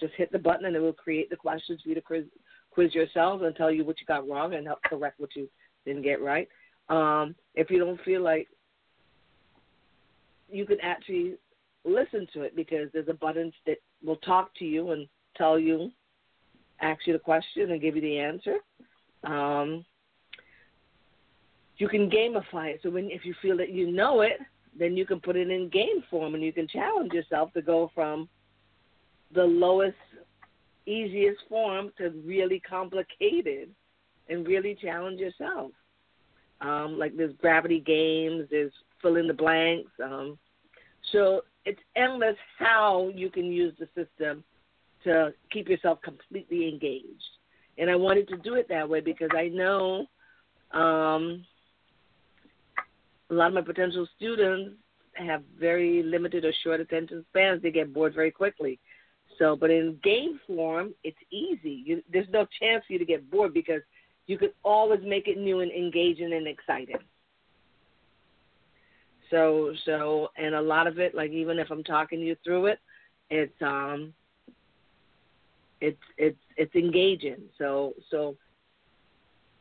just hit the button and it will create the questions for you to quiz, quiz yourself and tell you what you got wrong and help correct what you didn't get right. Um, if you don't feel like you can actually listen to it because there's a button that will talk to you and tell you, ask you the question and give you the answer. Um, you can gamify it. So when if you feel that you know it, then you can put it in game form and you can challenge yourself to go from the lowest, easiest form to really complicated and really challenge yourself. Um, like there's gravity games, there's fill in the blanks. Um, so it's endless how you can use the system to keep yourself completely engaged. And I wanted to do it that way because I know um, a lot of my potential students have very limited or short attention spans. They get bored very quickly. So, but in game form, it's easy. You, there's no chance for you to get bored because you can always make it new and engaging and exciting. So, so, and a lot of it, like even if I'm talking you through it, it's um, it's it's it's engaging. So, so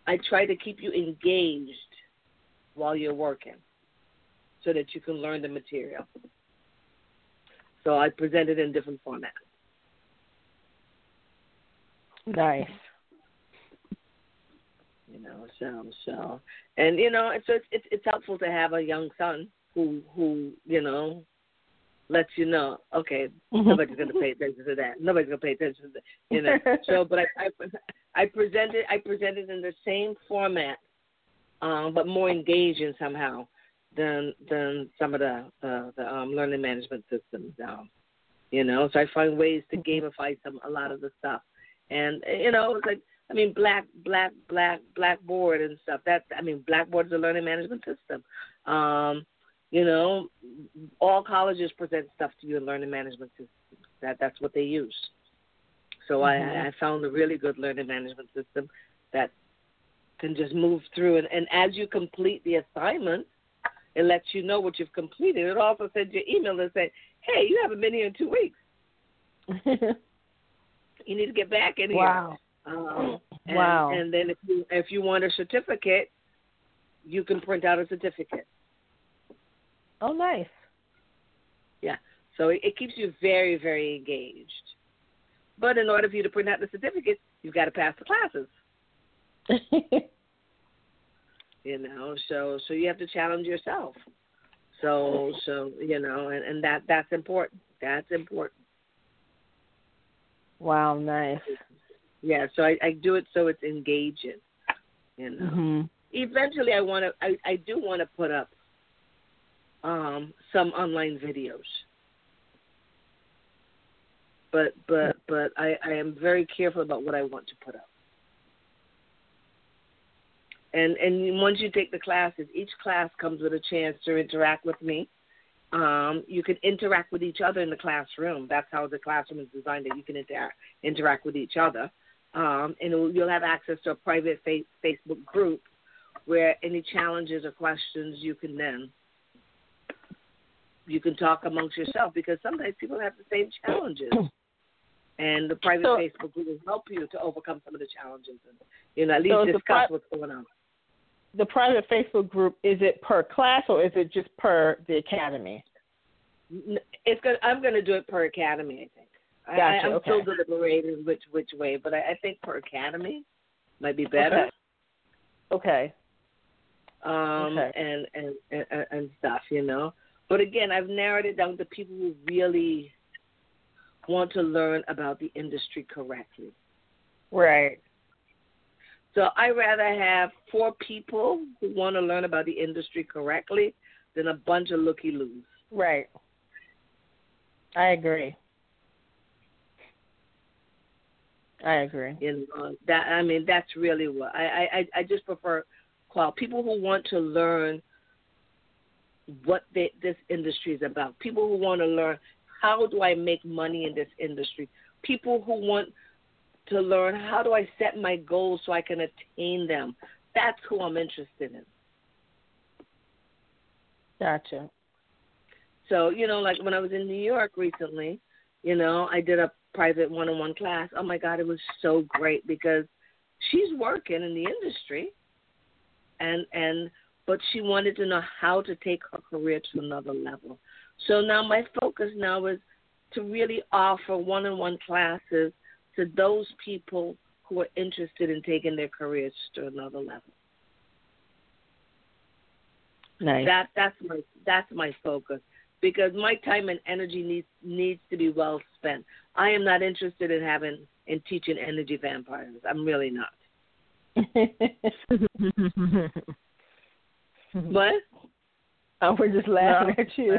I try to keep you engaged while you're working so that you can learn the material. So I present it in different formats. Nice. You know, so so, and you know, so it's it's it's helpful to have a young son who who you know lets you know, okay, nobody's going to pay attention to that. Nobody's going to pay attention to that. You know. so, but I, I I presented I presented in the same format, um, but more engaging somehow than than some of the the, the um, learning management systems now. You know, so I find ways to gamify some a lot of the stuff, and you know, it's like I mean, black black black blackboard and stuff. That I mean, Blackboard is a learning management system. Um, you know, all colleges present stuff to you in learning management systems. That that's what they use. So mm-hmm. I, I found a really good learning management system that can just move through and, and as you complete the assignment, it lets you know what you've completed. It also sends you an email and say, Hey, you haven't been here in two weeks. you need to get back in here. Wow. Um, and, wow. And then if you if you want a certificate, you can print out a certificate. Oh, nice. Yeah. So it, it keeps you very very engaged. But in order for you to print out the certificate, you've got to pass the classes. you know so so you have to challenge yourself so so you know and and that that's important that's important wow nice. Yeah so i i do it so it's engaging you know. Mm-hmm. eventually i want to i i do want to put up um some online videos. But but but i i am very careful about what i want to put up. And and once you take the classes, each class comes with a chance to interact with me. Um, you can interact with each other in the classroom. That's how the classroom is designed that you can inter- interact with each other. Um, and you'll have access to a private fa- Facebook group where any challenges or questions you can then you can talk amongst yourself because sometimes people have the same challenges. And the private so, Facebook group will help you to overcome some of the challenges and you know, at least so discuss pri- what's going on the private Facebook group is it per class or is it just per the academy? It's going. I'm going to do it per academy. I think. Gotcha, I, am okay. still deliberating which which way, but I, I think per academy might be better. Okay. okay. Um, okay. And, and and and stuff, you know. But again, I've narrowed it down to people who really want to learn about the industry correctly. Right. So I rather have four people who want to learn about the industry correctly than a bunch of looky loos. Right. I agree. I agree. You know, that I mean that's really what I I I just prefer qual people who want to learn what they, this industry is about. People who want to learn how do I make money in this industry. People who want to learn how do I set my goals so I can attain them. That's who I'm interested in. Gotcha. So, you know, like when I was in New York recently, you know, I did a private one on one class. Oh my God, it was so great because she's working in the industry and and but she wanted to know how to take her career to another level. So now my focus now is to really offer one on one classes to those people who are interested in taking their careers to another level. nice. that that's my that's my focus because my time and energy needs needs to be well spent. I am not interested in having in teaching energy vampires. I'm really not. what? Oh, we're just laughing no. at you.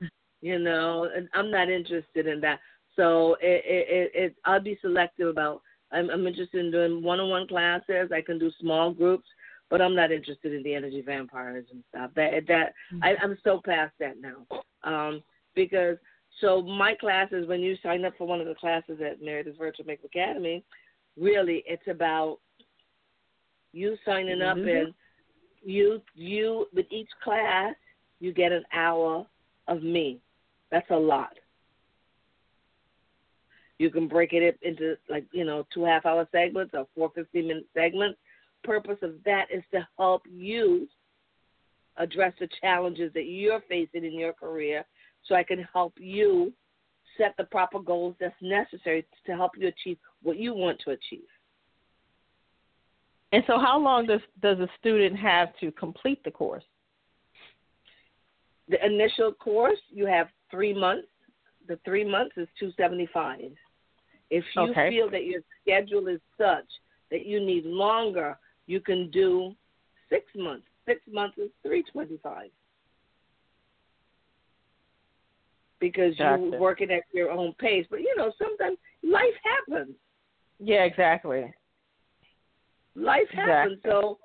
you know, I'm not interested in that. So it, it, it, I'll be selective about. I'm, I'm interested in doing one-on-one classes. I can do small groups, but I'm not interested in the energy vampires and stuff. That that mm-hmm. I, I'm so past that now. Um, because so my classes, when you sign up for one of the classes at Marietta's Virtual Make Academy, really it's about you signing mm-hmm. up and you you with each class you get an hour of me. That's a lot. You can break it into like, you know, two half hour segments or four fifteen minute segments. Purpose of that is to help you address the challenges that you're facing in your career so I can help you set the proper goals that's necessary to help you achieve what you want to achieve. And so how long does does a student have to complete the course? The initial course you have 3 months. The 3 months is 275. If you okay. feel that your schedule is such that you need longer, you can do 6 months. 6 months is 325. Because gotcha. you're working at your own pace. But you know, sometimes life happens. Yeah, exactly. Life happens. Exactly. So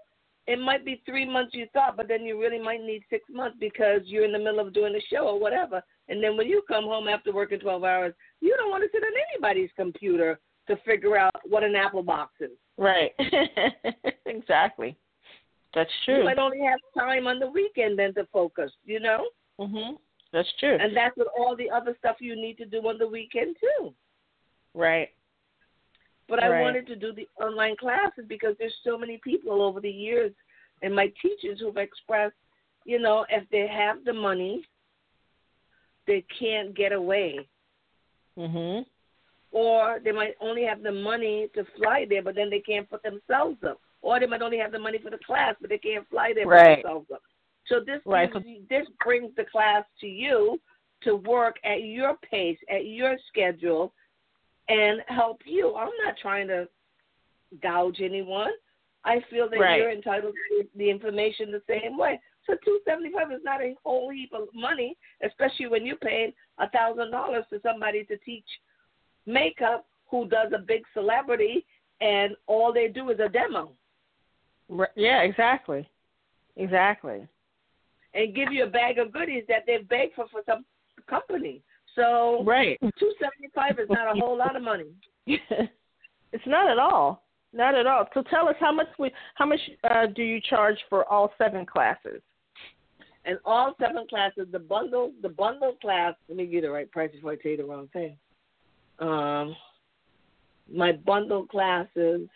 it might be three months you thought, but then you really might need six months because you're in the middle of doing a show or whatever. And then when you come home after working 12 hours, you don't want to sit on anybody's computer to figure out what an Apple box is. Right. exactly. That's true. You might only have time on the weekend then to focus, you know? Mhm. That's true. And that's with all the other stuff you need to do on the weekend too. Right. But I wanted to do the online classes because there's so many people over the years and my teachers who've expressed, you know, if they have the money, they can't get away. Mhm. Or they might only have the money to fly there, but then they can't put themselves up. Or they might only have the money for the class, but they can't fly there right. themselves up. So this right. this brings the class to you to work at your pace, at your schedule, and help you. I'm not trying to gouge anyone. I feel that right. you're entitled to the information the same way. So two seventy five is not a whole heap of money, especially when you paid a thousand dollars to somebody to teach makeup who does a big celebrity and all they do is a demo. Yeah, exactly. Exactly. And give you a bag of goodies that they've begged for for some company. So right, two seventy five is not a whole lot of money. it's not at all. Not at all. So tell us how much we how much uh, do you charge for all seven classes? And all seven classes, the bundle the bundle class. Let me get the right price before I tell you the wrong thing. Um, my bundle classes.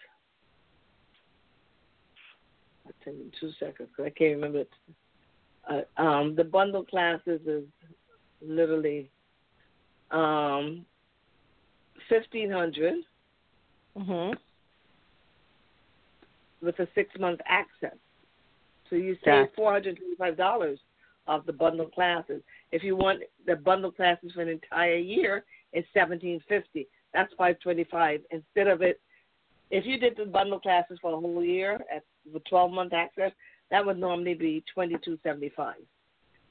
I'll tell you two seconds because I can't remember it. Uh, um, the bundle classes is literally um, fifteen hundred. Mhm. With a six month access, so you save four hundred twenty five dollars of the bundle classes. If you want the bundle classes for an entire year, it's seventeen fifty. That's five twenty five instead of it. If you did the bundle classes for a whole year at with twelve month access, that would normally be twenty two seventy five.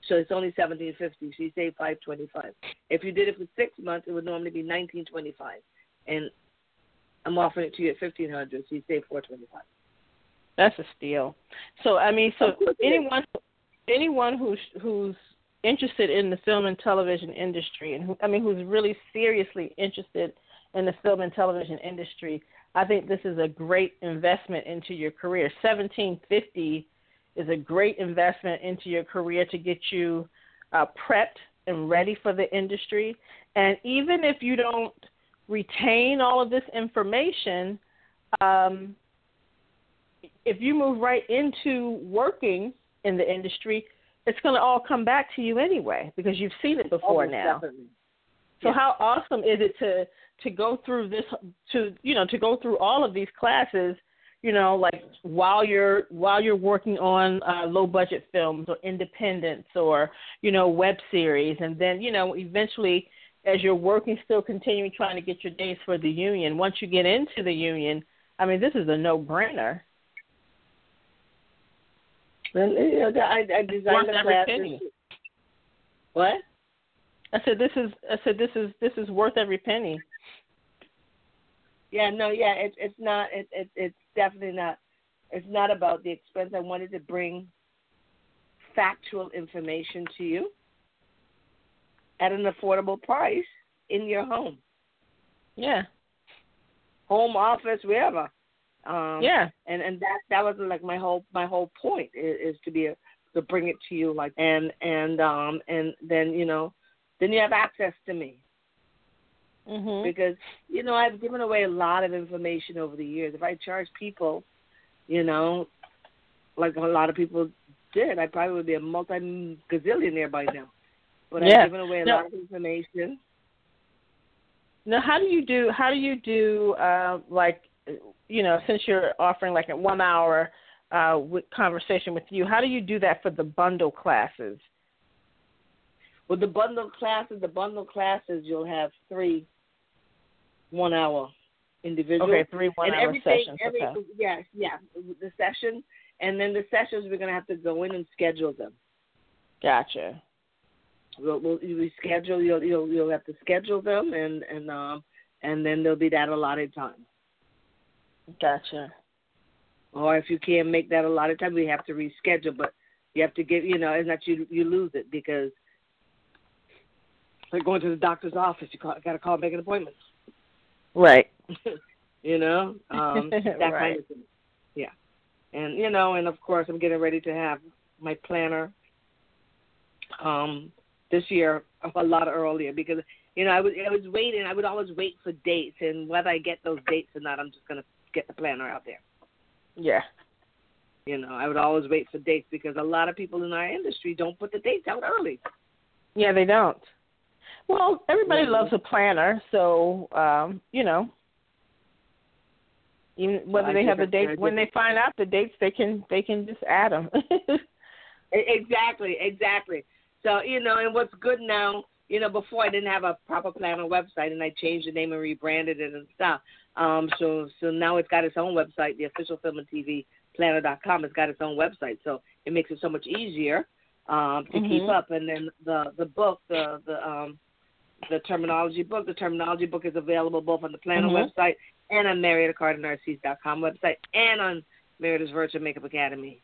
So it's only seventeen fifty. So you save five twenty five. If you did it for six months, it would normally be nineteen twenty five, and I'm offering it to you at fifteen hundred. So you save four twenty five. That's a steal. So I mean, so anyone anyone who's who's interested in the film and television industry, and who, I mean, who's really seriously interested in the film and television industry, I think this is a great investment into your career. Seventeen fifty is a great investment into your career to get you uh, prepped and ready for the industry. And even if you don't retain all of this information, um, if you move right into working in the industry, it's going to all come back to you anyway because you've seen it before oh, now. Definitely. So yeah. how awesome is it to to go through this to you know to go through all of these classes you know, like while you're while you're working on uh, low budget films or independents or you know web series, and then you know eventually as you're working, still continuing trying to get your days for the union. Once you get into the union, I mean, this is a no brainer. Well, I, I designed the classes. What? I said this is. I said this is. This is worth every penny. Yeah, no, yeah, it's it's not. It, it it's definitely not. It's not about the expense. I wanted to bring factual information to you at an affordable price in your home. Yeah. Home office, wherever. Um, yeah. And and that that was like my whole my whole point is, is to be a, to bring it to you like and and um and then you know then you have access to me. Mm-hmm. Because you know I've given away a lot of information over the years. If I charge people, you know, like a lot of people did, I probably would be a multi gazillionaire by now. But. I've given away a no. lot of information. Now, how do you do? How do you do? Uh, like, you know, since you're offering like a one hour uh, with conversation with you, how do you do that for the bundle classes? With the bundle classes, the bundle classes, you'll have three one hour individual. Okay, three one and hour sessions. Every, okay. Yes, yeah, the session, and then the sessions we're gonna have to go in and schedule them. Gotcha. We'll, we'll we schedule. You'll you'll you'll have to schedule them, and and um and then there'll be that allotted time. Gotcha. Or if you can't make that allotted time, we have to reschedule. But you have to give. You know, it's not you you lose it because like going to the doctor's office. You got to call, and make an appointment. Right. you know, um, that right. kind of thing. Yeah, and you know, and of course, I'm getting ready to have my planner um this year a lot earlier because you know I was I was waiting. I would always wait for dates, and whether I get those dates or not, I'm just gonna get the planner out there. Yeah. You know, I would always wait for dates because a lot of people in our industry don't put the dates out early. Yeah, they don't. Well, everybody loves a planner, so um, you know, even whether they have the dates when they find out the dates, they can they can just add them. Exactly, exactly. So you know, and what's good now, you know, before I didn't have a proper planner website, and I changed the name and rebranded it and stuff. Um, so so now it's got its own website, the official film and TV planner.com. It's got its own website, so it makes it so much easier um, to keep Mhm. up. And then the the book, the the um, the terminology book. The terminology book is available both on the planner Mhm. website and on MariettaCarter-Narcisse.com website and on Marietta's Virtual Makeup Academy.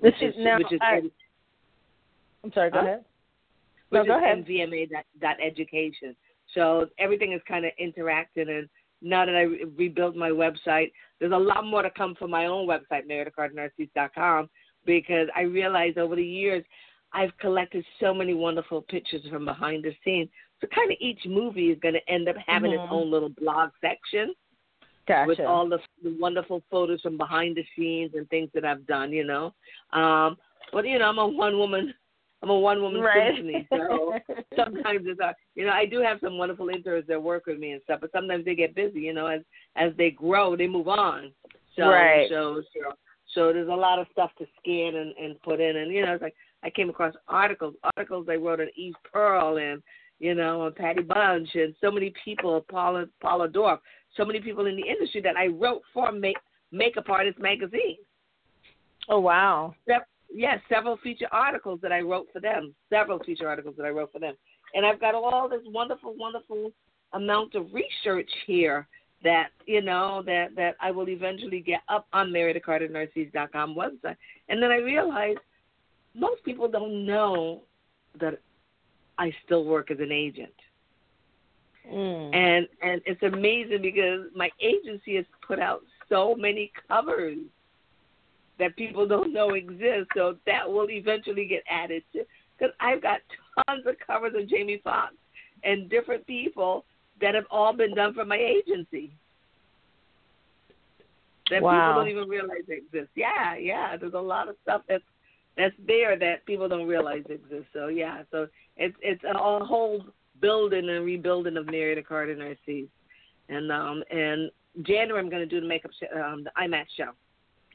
this which is now. which is I, I'm sorry. Go Huh? ahead. which No, go is ahead. MVMA dot, dot education. So everything is kind of interacting. And now that I re- rebuilt my website, there's a lot more to come for my own website, mariettacarter-narcisse.com, because I realized over the years I've collected so many wonderful pictures from behind the scenes. So kind of each movie is going to end up having Mhm. its own little blog section Gotcha. with all the, the wonderful photos from behind the scenes and things that I've done, you know. Um, but you know, I'm a one woman, I'm a one woman right. symphony, so sometimes it's hard. You know, I do have some wonderful interns that work with me and stuff, but sometimes they get busy. You know, as as they grow, they move on. So Right. so so so there's a lot of stuff to scan and and put in, and you know, it's like I came across articles, articles I wrote on Eve Pearl and you know, and Patty Bunch and so many people, Paula Paula Dorf, so many people in the industry that I wrote for Make Makeup Artist magazine. oh wow. Yes, several feature articles that I wrote for them. Several feature articles that I wrote for them. And I've got all this wonderful, wonderful amount of research here that, you know, that, that I will eventually get up on MariettaCarter-Narcisse.com website. And then I realized most people don't know that I still work as an agent. Mm. And and it's amazing because my agency has put out so many covers that people don't know exist. So that will eventually get added to because I've got tons of covers of Jamie Foxx and different people that have all been done for my agency. That Wow. people don't even realize exist. Yeah, yeah. There's a lot of stuff that's that's there that people don't realize exists. So yeah, so it's it's a whole building and rebuilding of Carter-Narcisse. And um and January I'm going to do the makeup sh- um the IMATS show.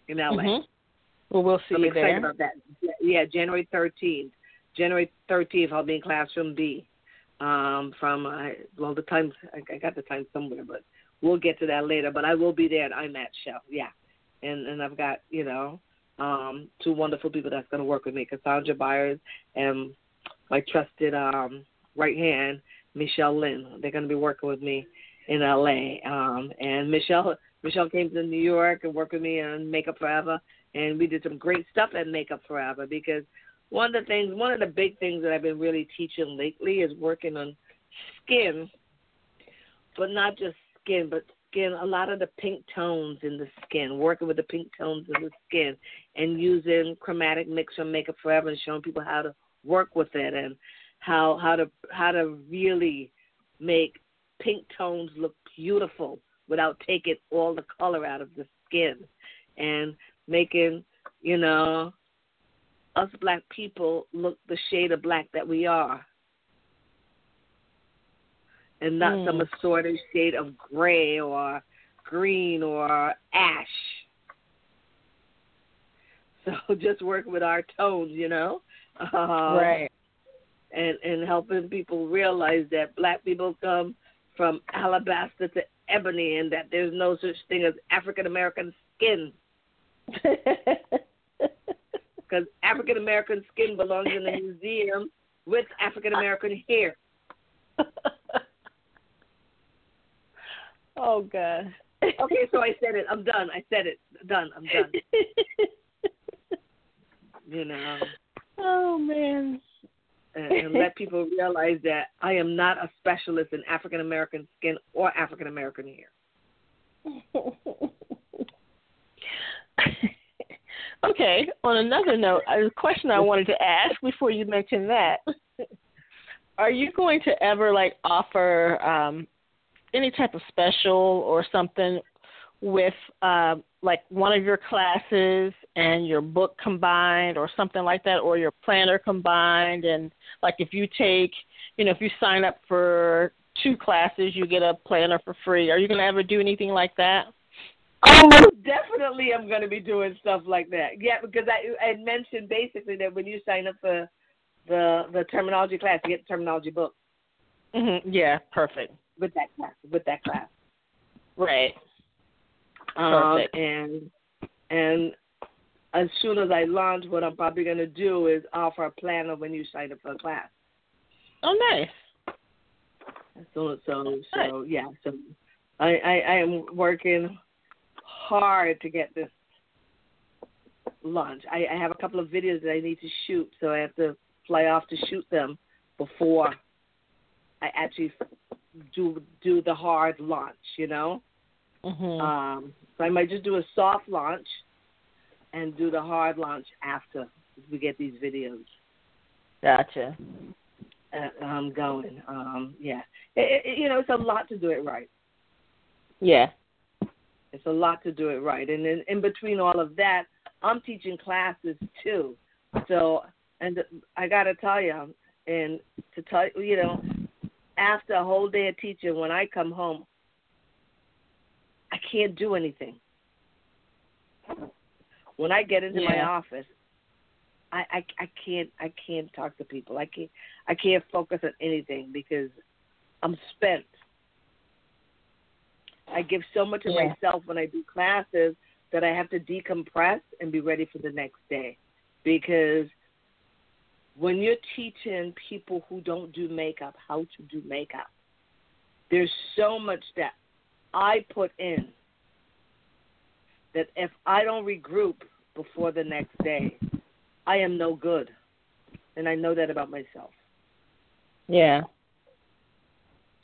in LA. Mm-hmm. Well, we'll see I'm excited there. about that. Yeah, January 13th. January 13th, I'll be in classroom B. Um, from uh, well, the time I, I got the time somewhere, but we'll get to that later. But I will be there at IMATS show. Yeah, and and I've got you know um, two wonderful people that's going to work with me, Cassandra Byers and my trusted um, right hand, Michelle Lynn. They're going to be working with me in LA. Um, and Michelle Michelle came to New York and worked with me on Makeup Forever, and we did some great stuff at Makeup Forever because one of the things, one of the big things that I've been really teaching lately is working on skin, but not just skin, but skin, a lot of the pink tones in the skin, working with the pink tones in the skin, and using chromatic mix from Makeup Forever and showing people how to work with it and how how to how to really make pink tones look beautiful without taking all the color out of the skin and making you know us black people look the shade of black that we are and not Mm. some assorted shade of gray or green or ash so just work with our tones you know um, right. and and helping people realize that black people come from alabaster to ebony and that there's no such thing as African American skin because African American skin belongs in the museum with African American hair. oh God. Okay, so I said it. I'm done. I said it. Done. I'm done. You know, oh man. and, and let people realize that I am not a specialist in African American skin or African American hair. okay. On another note, a question I wanted to ask before you mention that: Are you going to ever like offer um, any type of special or something with uh, like one of your classes and your book combined, or something like that, or your planner combined? And like if you take, you know, if you sign up for two classes, you get a planner for free. Are you going to ever do anything like that? Oh, definitely, I'm going to be doing stuff like that. Yeah, because I I mentioned basically that when you sign up for the the terminology class, you get the terminology book Mm-hmm. Yeah, perfect. With that class. With that class, Right. um, Perfect. and and as soon as I launch, what I'm probably going to do is offer a plan of when you sign up for a class. Oh, nice. So so so yeah. So I I, I am working hard to get this launch. I, I have a couple of videos that I need to shoot, so I have to fly off to shoot them before actually do do the hard launch. You know. Mhm. Um, so I might just do a soft launch and do the hard launch after we get these videos gotcha. uh, um, going. Um, yeah, it, it, you know, it's a lot to do it right. Yeah. It's a lot to do it right. And in, in between all of that, I'm teaching classes too. So, and I got to tell you, and to tell you know, after a whole day of teaching, when I come home, I can't do anything. When I get into my office, I, I I can't I can't talk to people. I can't I can't focus on anything because I'm spent. I give so much of Yeah. myself when I do classes that I have to decompress and be ready for the next day. Because when you're teaching people who don't do makeup how to do makeup, there's so much that I put in that if I don't regroup before the next day, I am no good. And I know that about myself. Yeah.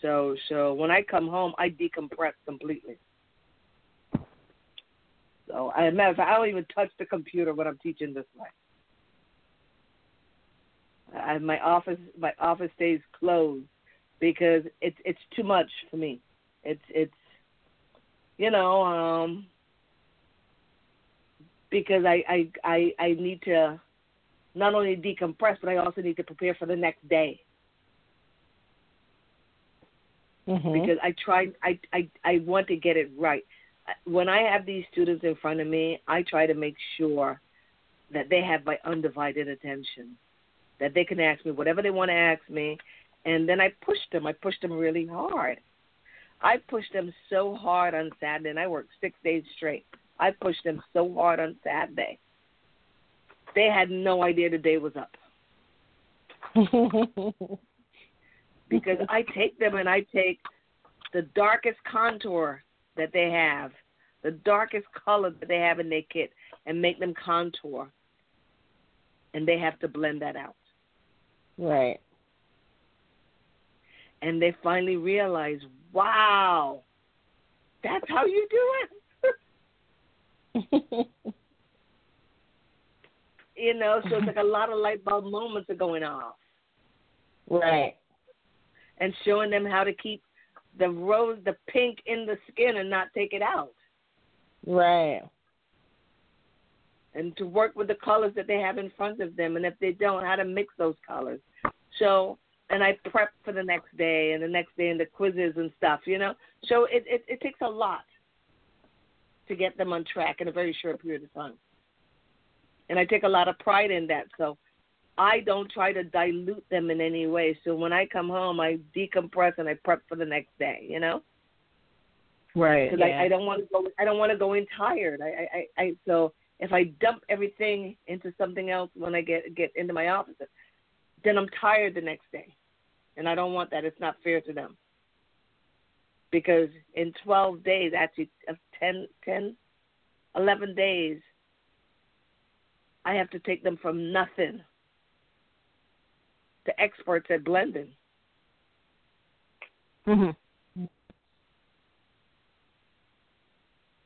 So so when I come home, I decompress completely. So I matter of fact, I don't even touch the computer when I'm teaching this way. I, my office my office stays closed because it's it's too much for me. It's it's you know um because I I I I need to not only decompress but I also need to prepare for the next day. Mhm. because I try I, I I want to get it right. when I have these students in front of me, I try to make sure that they have my undivided attention, that they can ask me whatever they want to ask me, and then I push them. I push them really hard. I pushed them so hard on Saturday, and I worked six days straight. I pushed them so hard on Saturday. They had no idea the day was up. because I take them and I take the darkest contour that they have, the darkest color that they have in their kit, and make them contour. And they have to blend that out. Right. And they finally realize, wow, that's how you do it. you know, so it's like a lot of light bulb moments are going off. Right. And showing them how to keep the rose, the pink in the skin and not take it out. Right. And to work with the colors that they have in front of them, and if they don't, how to mix those colors. So, and I prep for the next day and the next day and the quizzes and stuff, you know. So it it, it takes a lot to get them on track in a very short period of time. And I take a lot of pride in that. So I don't try to dilute them in any way. So when I come home, I decompress and I prep for the next day. You know. Right. Because yeah. I, I don't want to go. I don't want to go in tired. I, I, I. So if I dump everything into something else when I get get into my office, then I'm tired the next day, and I don't want that. It's not fair to them. Because in 12 days, actually, 10, 10, 11 days, I have to take them from nothing to experts at blending. Mm-hmm.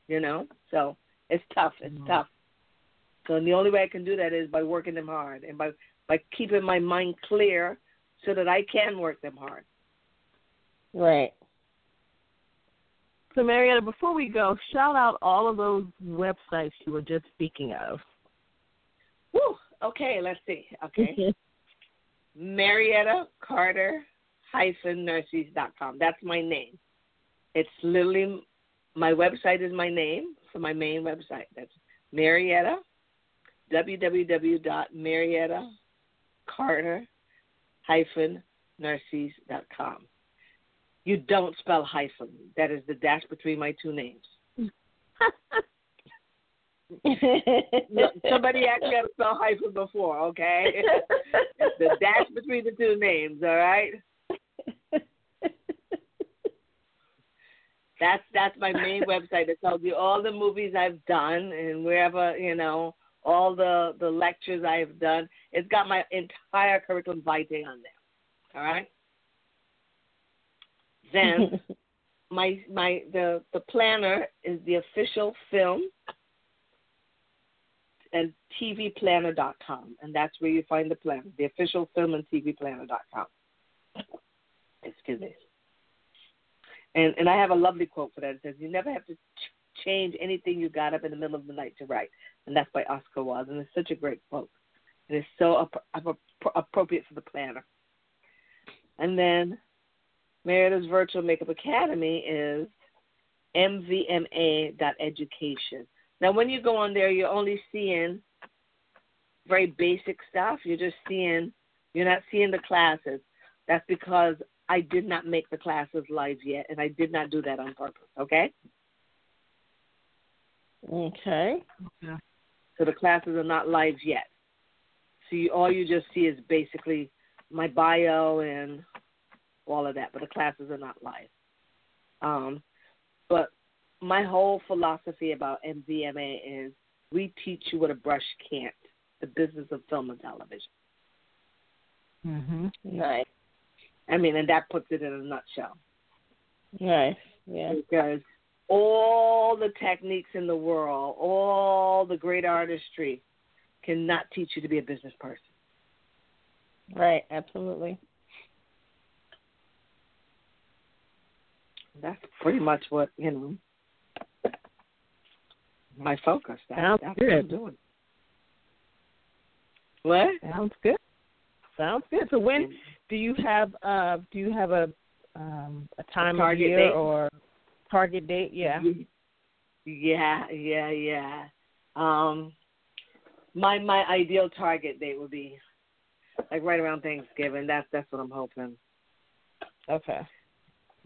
You know, so it's tough. It's mm-hmm. tough. So the only way I can do that is by working them hard and by by keeping my mind clear so that I can work them hard. Right. So Marietta, before we go, shout out all of those websites you were just speaking of. Woo. Okay, let's see. Okay. Marietta Carter hyphen Narcisse.com. That's my name. It's literally my website is my name for my main website. That's Marietta www.marietta hyphen narcisse.com. You don't spell hyphen. That is the dash between my two names. Somebody actually had to spell hyphen before, okay? the dash between the two names, all right? That's that's my main website. It tells you all the movies I've done and wherever you know all the the lectures I've done. It's got my entire curriculum vitae on there. All right. Then my my the the planner is the official film and TV tvplanner.com, and that's where you find the planner, the official film and tvplanner.com. Excuse me. And and I have a lovely quote for that. It says, "You never have to change anything you got up in the middle of the night to write," and that's by Oscar Wilde, and it's such a great quote. It is so ap- appropriate for the planner. And then Marietta's Virtual Makeup Academy is mvma.education. Now, when you go on there, you're only seeing very basic stuff. You're just seeing, you're not seeing the classes. That's because I did not make the classes live yet, and I did not do that on purpose. Okay. Okay. okay. So the classes are not live yet. So you, all you just see is basically my bio and all of that, but the classes are not live. Um, but my whole philosophy about MVMA is we teach you what a brush can't the business of film and television. Mhm. Nice. I mean, and that puts it in a nutshell. Nice. Yeah. Because all the techniques in the world, all the great artistry, cannot teach you to be a business person. Right. Absolutely. That's pretty much what you know my focus. That, Sounds that's good. what I'm doing. What? Sounds good. Sounds good. So when do you have uh do you have a um a time a of year date? or target date? Yeah. Yeah, yeah, yeah. Um, my my ideal target date would be like right around Thanksgiving. That's that's what I'm hoping. Okay.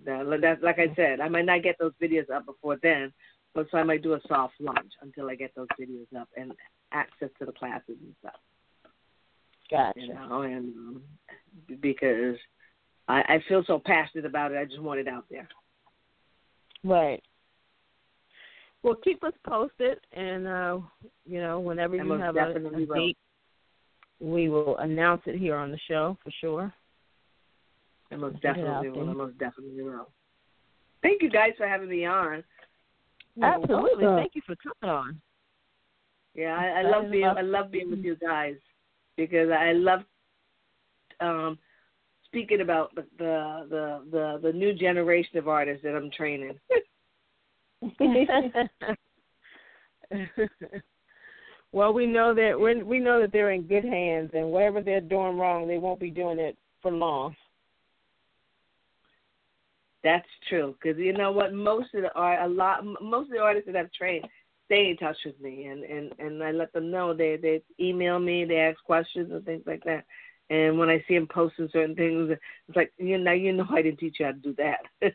That, that like I said, I might not get those videos up before then, but so I might do a soft launch until I get those videos up and access to the classes and stuff. Gotcha. You know, and um, because I, I feel so passionate about it, I just want it out there. Right. Well, keep us posted, and uh, you know, whenever you have a, a date, we will announce it here on the show for sure. I most definitely will. I most definitely will. Thank you guys for having me on. Absolutely. Thank you for coming on. Yeah, I, I love being I love being with you guys because I love um speaking about the the the the, new generation of artists that I'm training. well, we know that we we know that they're in good hands, and whatever they're doing wrong, they won't be doing it for long. That's true, because you know what? Most of the art, a lot, most of the artists that I've trained stay in touch with me, and and and I let them know. They they email me, they ask questions and things like that. And when I see them posting certain things, it's like you know, you know, I didn't teach you how to do that.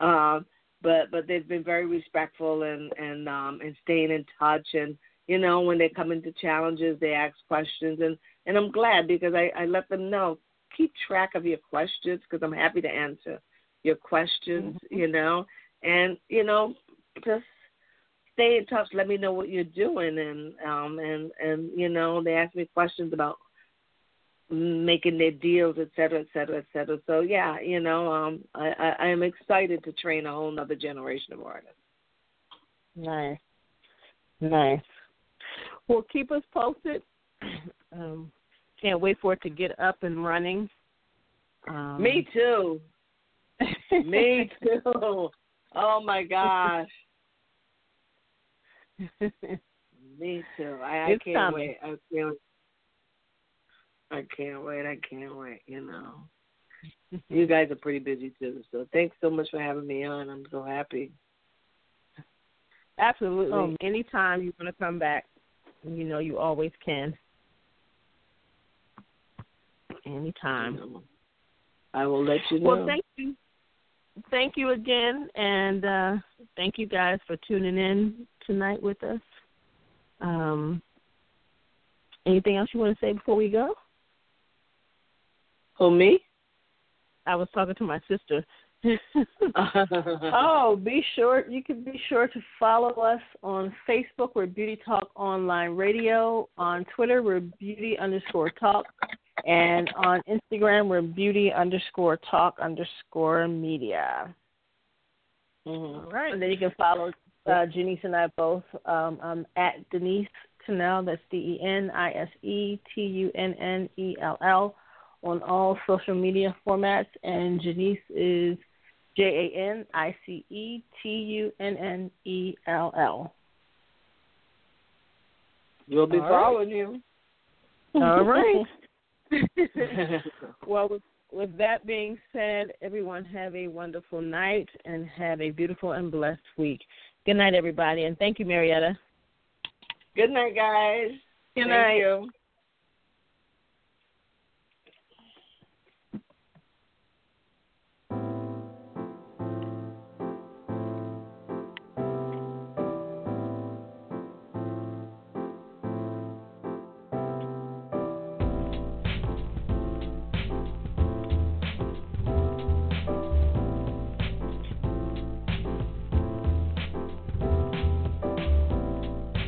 um, but but they've been very respectful and and um and staying in touch. And you know when they come into challenges they ask questions. And and I'm glad because I I let them know keep track of your questions because I'm happy to answer your questions mm-hmm. you know. And you know just stay in touch. Let me know what you're doing. And um and and you know they ask me questions about making their deals, et cetera, et cetera, et cetera. So yeah, you know, um, I, I, I am excited to train a whole other generation of artists. Nice, nice. Well, keep us posted. Um, can't wait for it to get up and running. Um, Me too. Me too. Oh my gosh. Me too. I, I can't coming. wait. I can't I can't wait. I can't wait. You know, you guys are pretty busy too. So thanks so much for having me on. I'm so happy. Absolutely. Um, Anytime you want to come back, you know you always can. Anytime. I will let you know. Well, thank you. Thank you again, and uh, thank you guys for tuning in tonight with us. Um, anything else you want to say before we go? Who me? I was talking to my sister. oh, be sure you can be sure to follow us on Facebook. We're Beauty Talk Online Radio. On Twitter, we're Beauty underscore Talk, and on Instagram, we're Beauty underscore Talk underscore Media. Mm-hmm. All right, and then you can follow uh, Janice and I both. Um, I'm at Denise Tunnell. That's D E N I S E T U N N E L L on all social media formats, and Janice is J A N I C E T U N N E L L. We'll be all following right. you. All right. well, with, with that being said, everyone have a wonderful night and have a beautiful and blessed week. Good night, everybody, and thank you, Marietta. Good night, guys. Good night. you.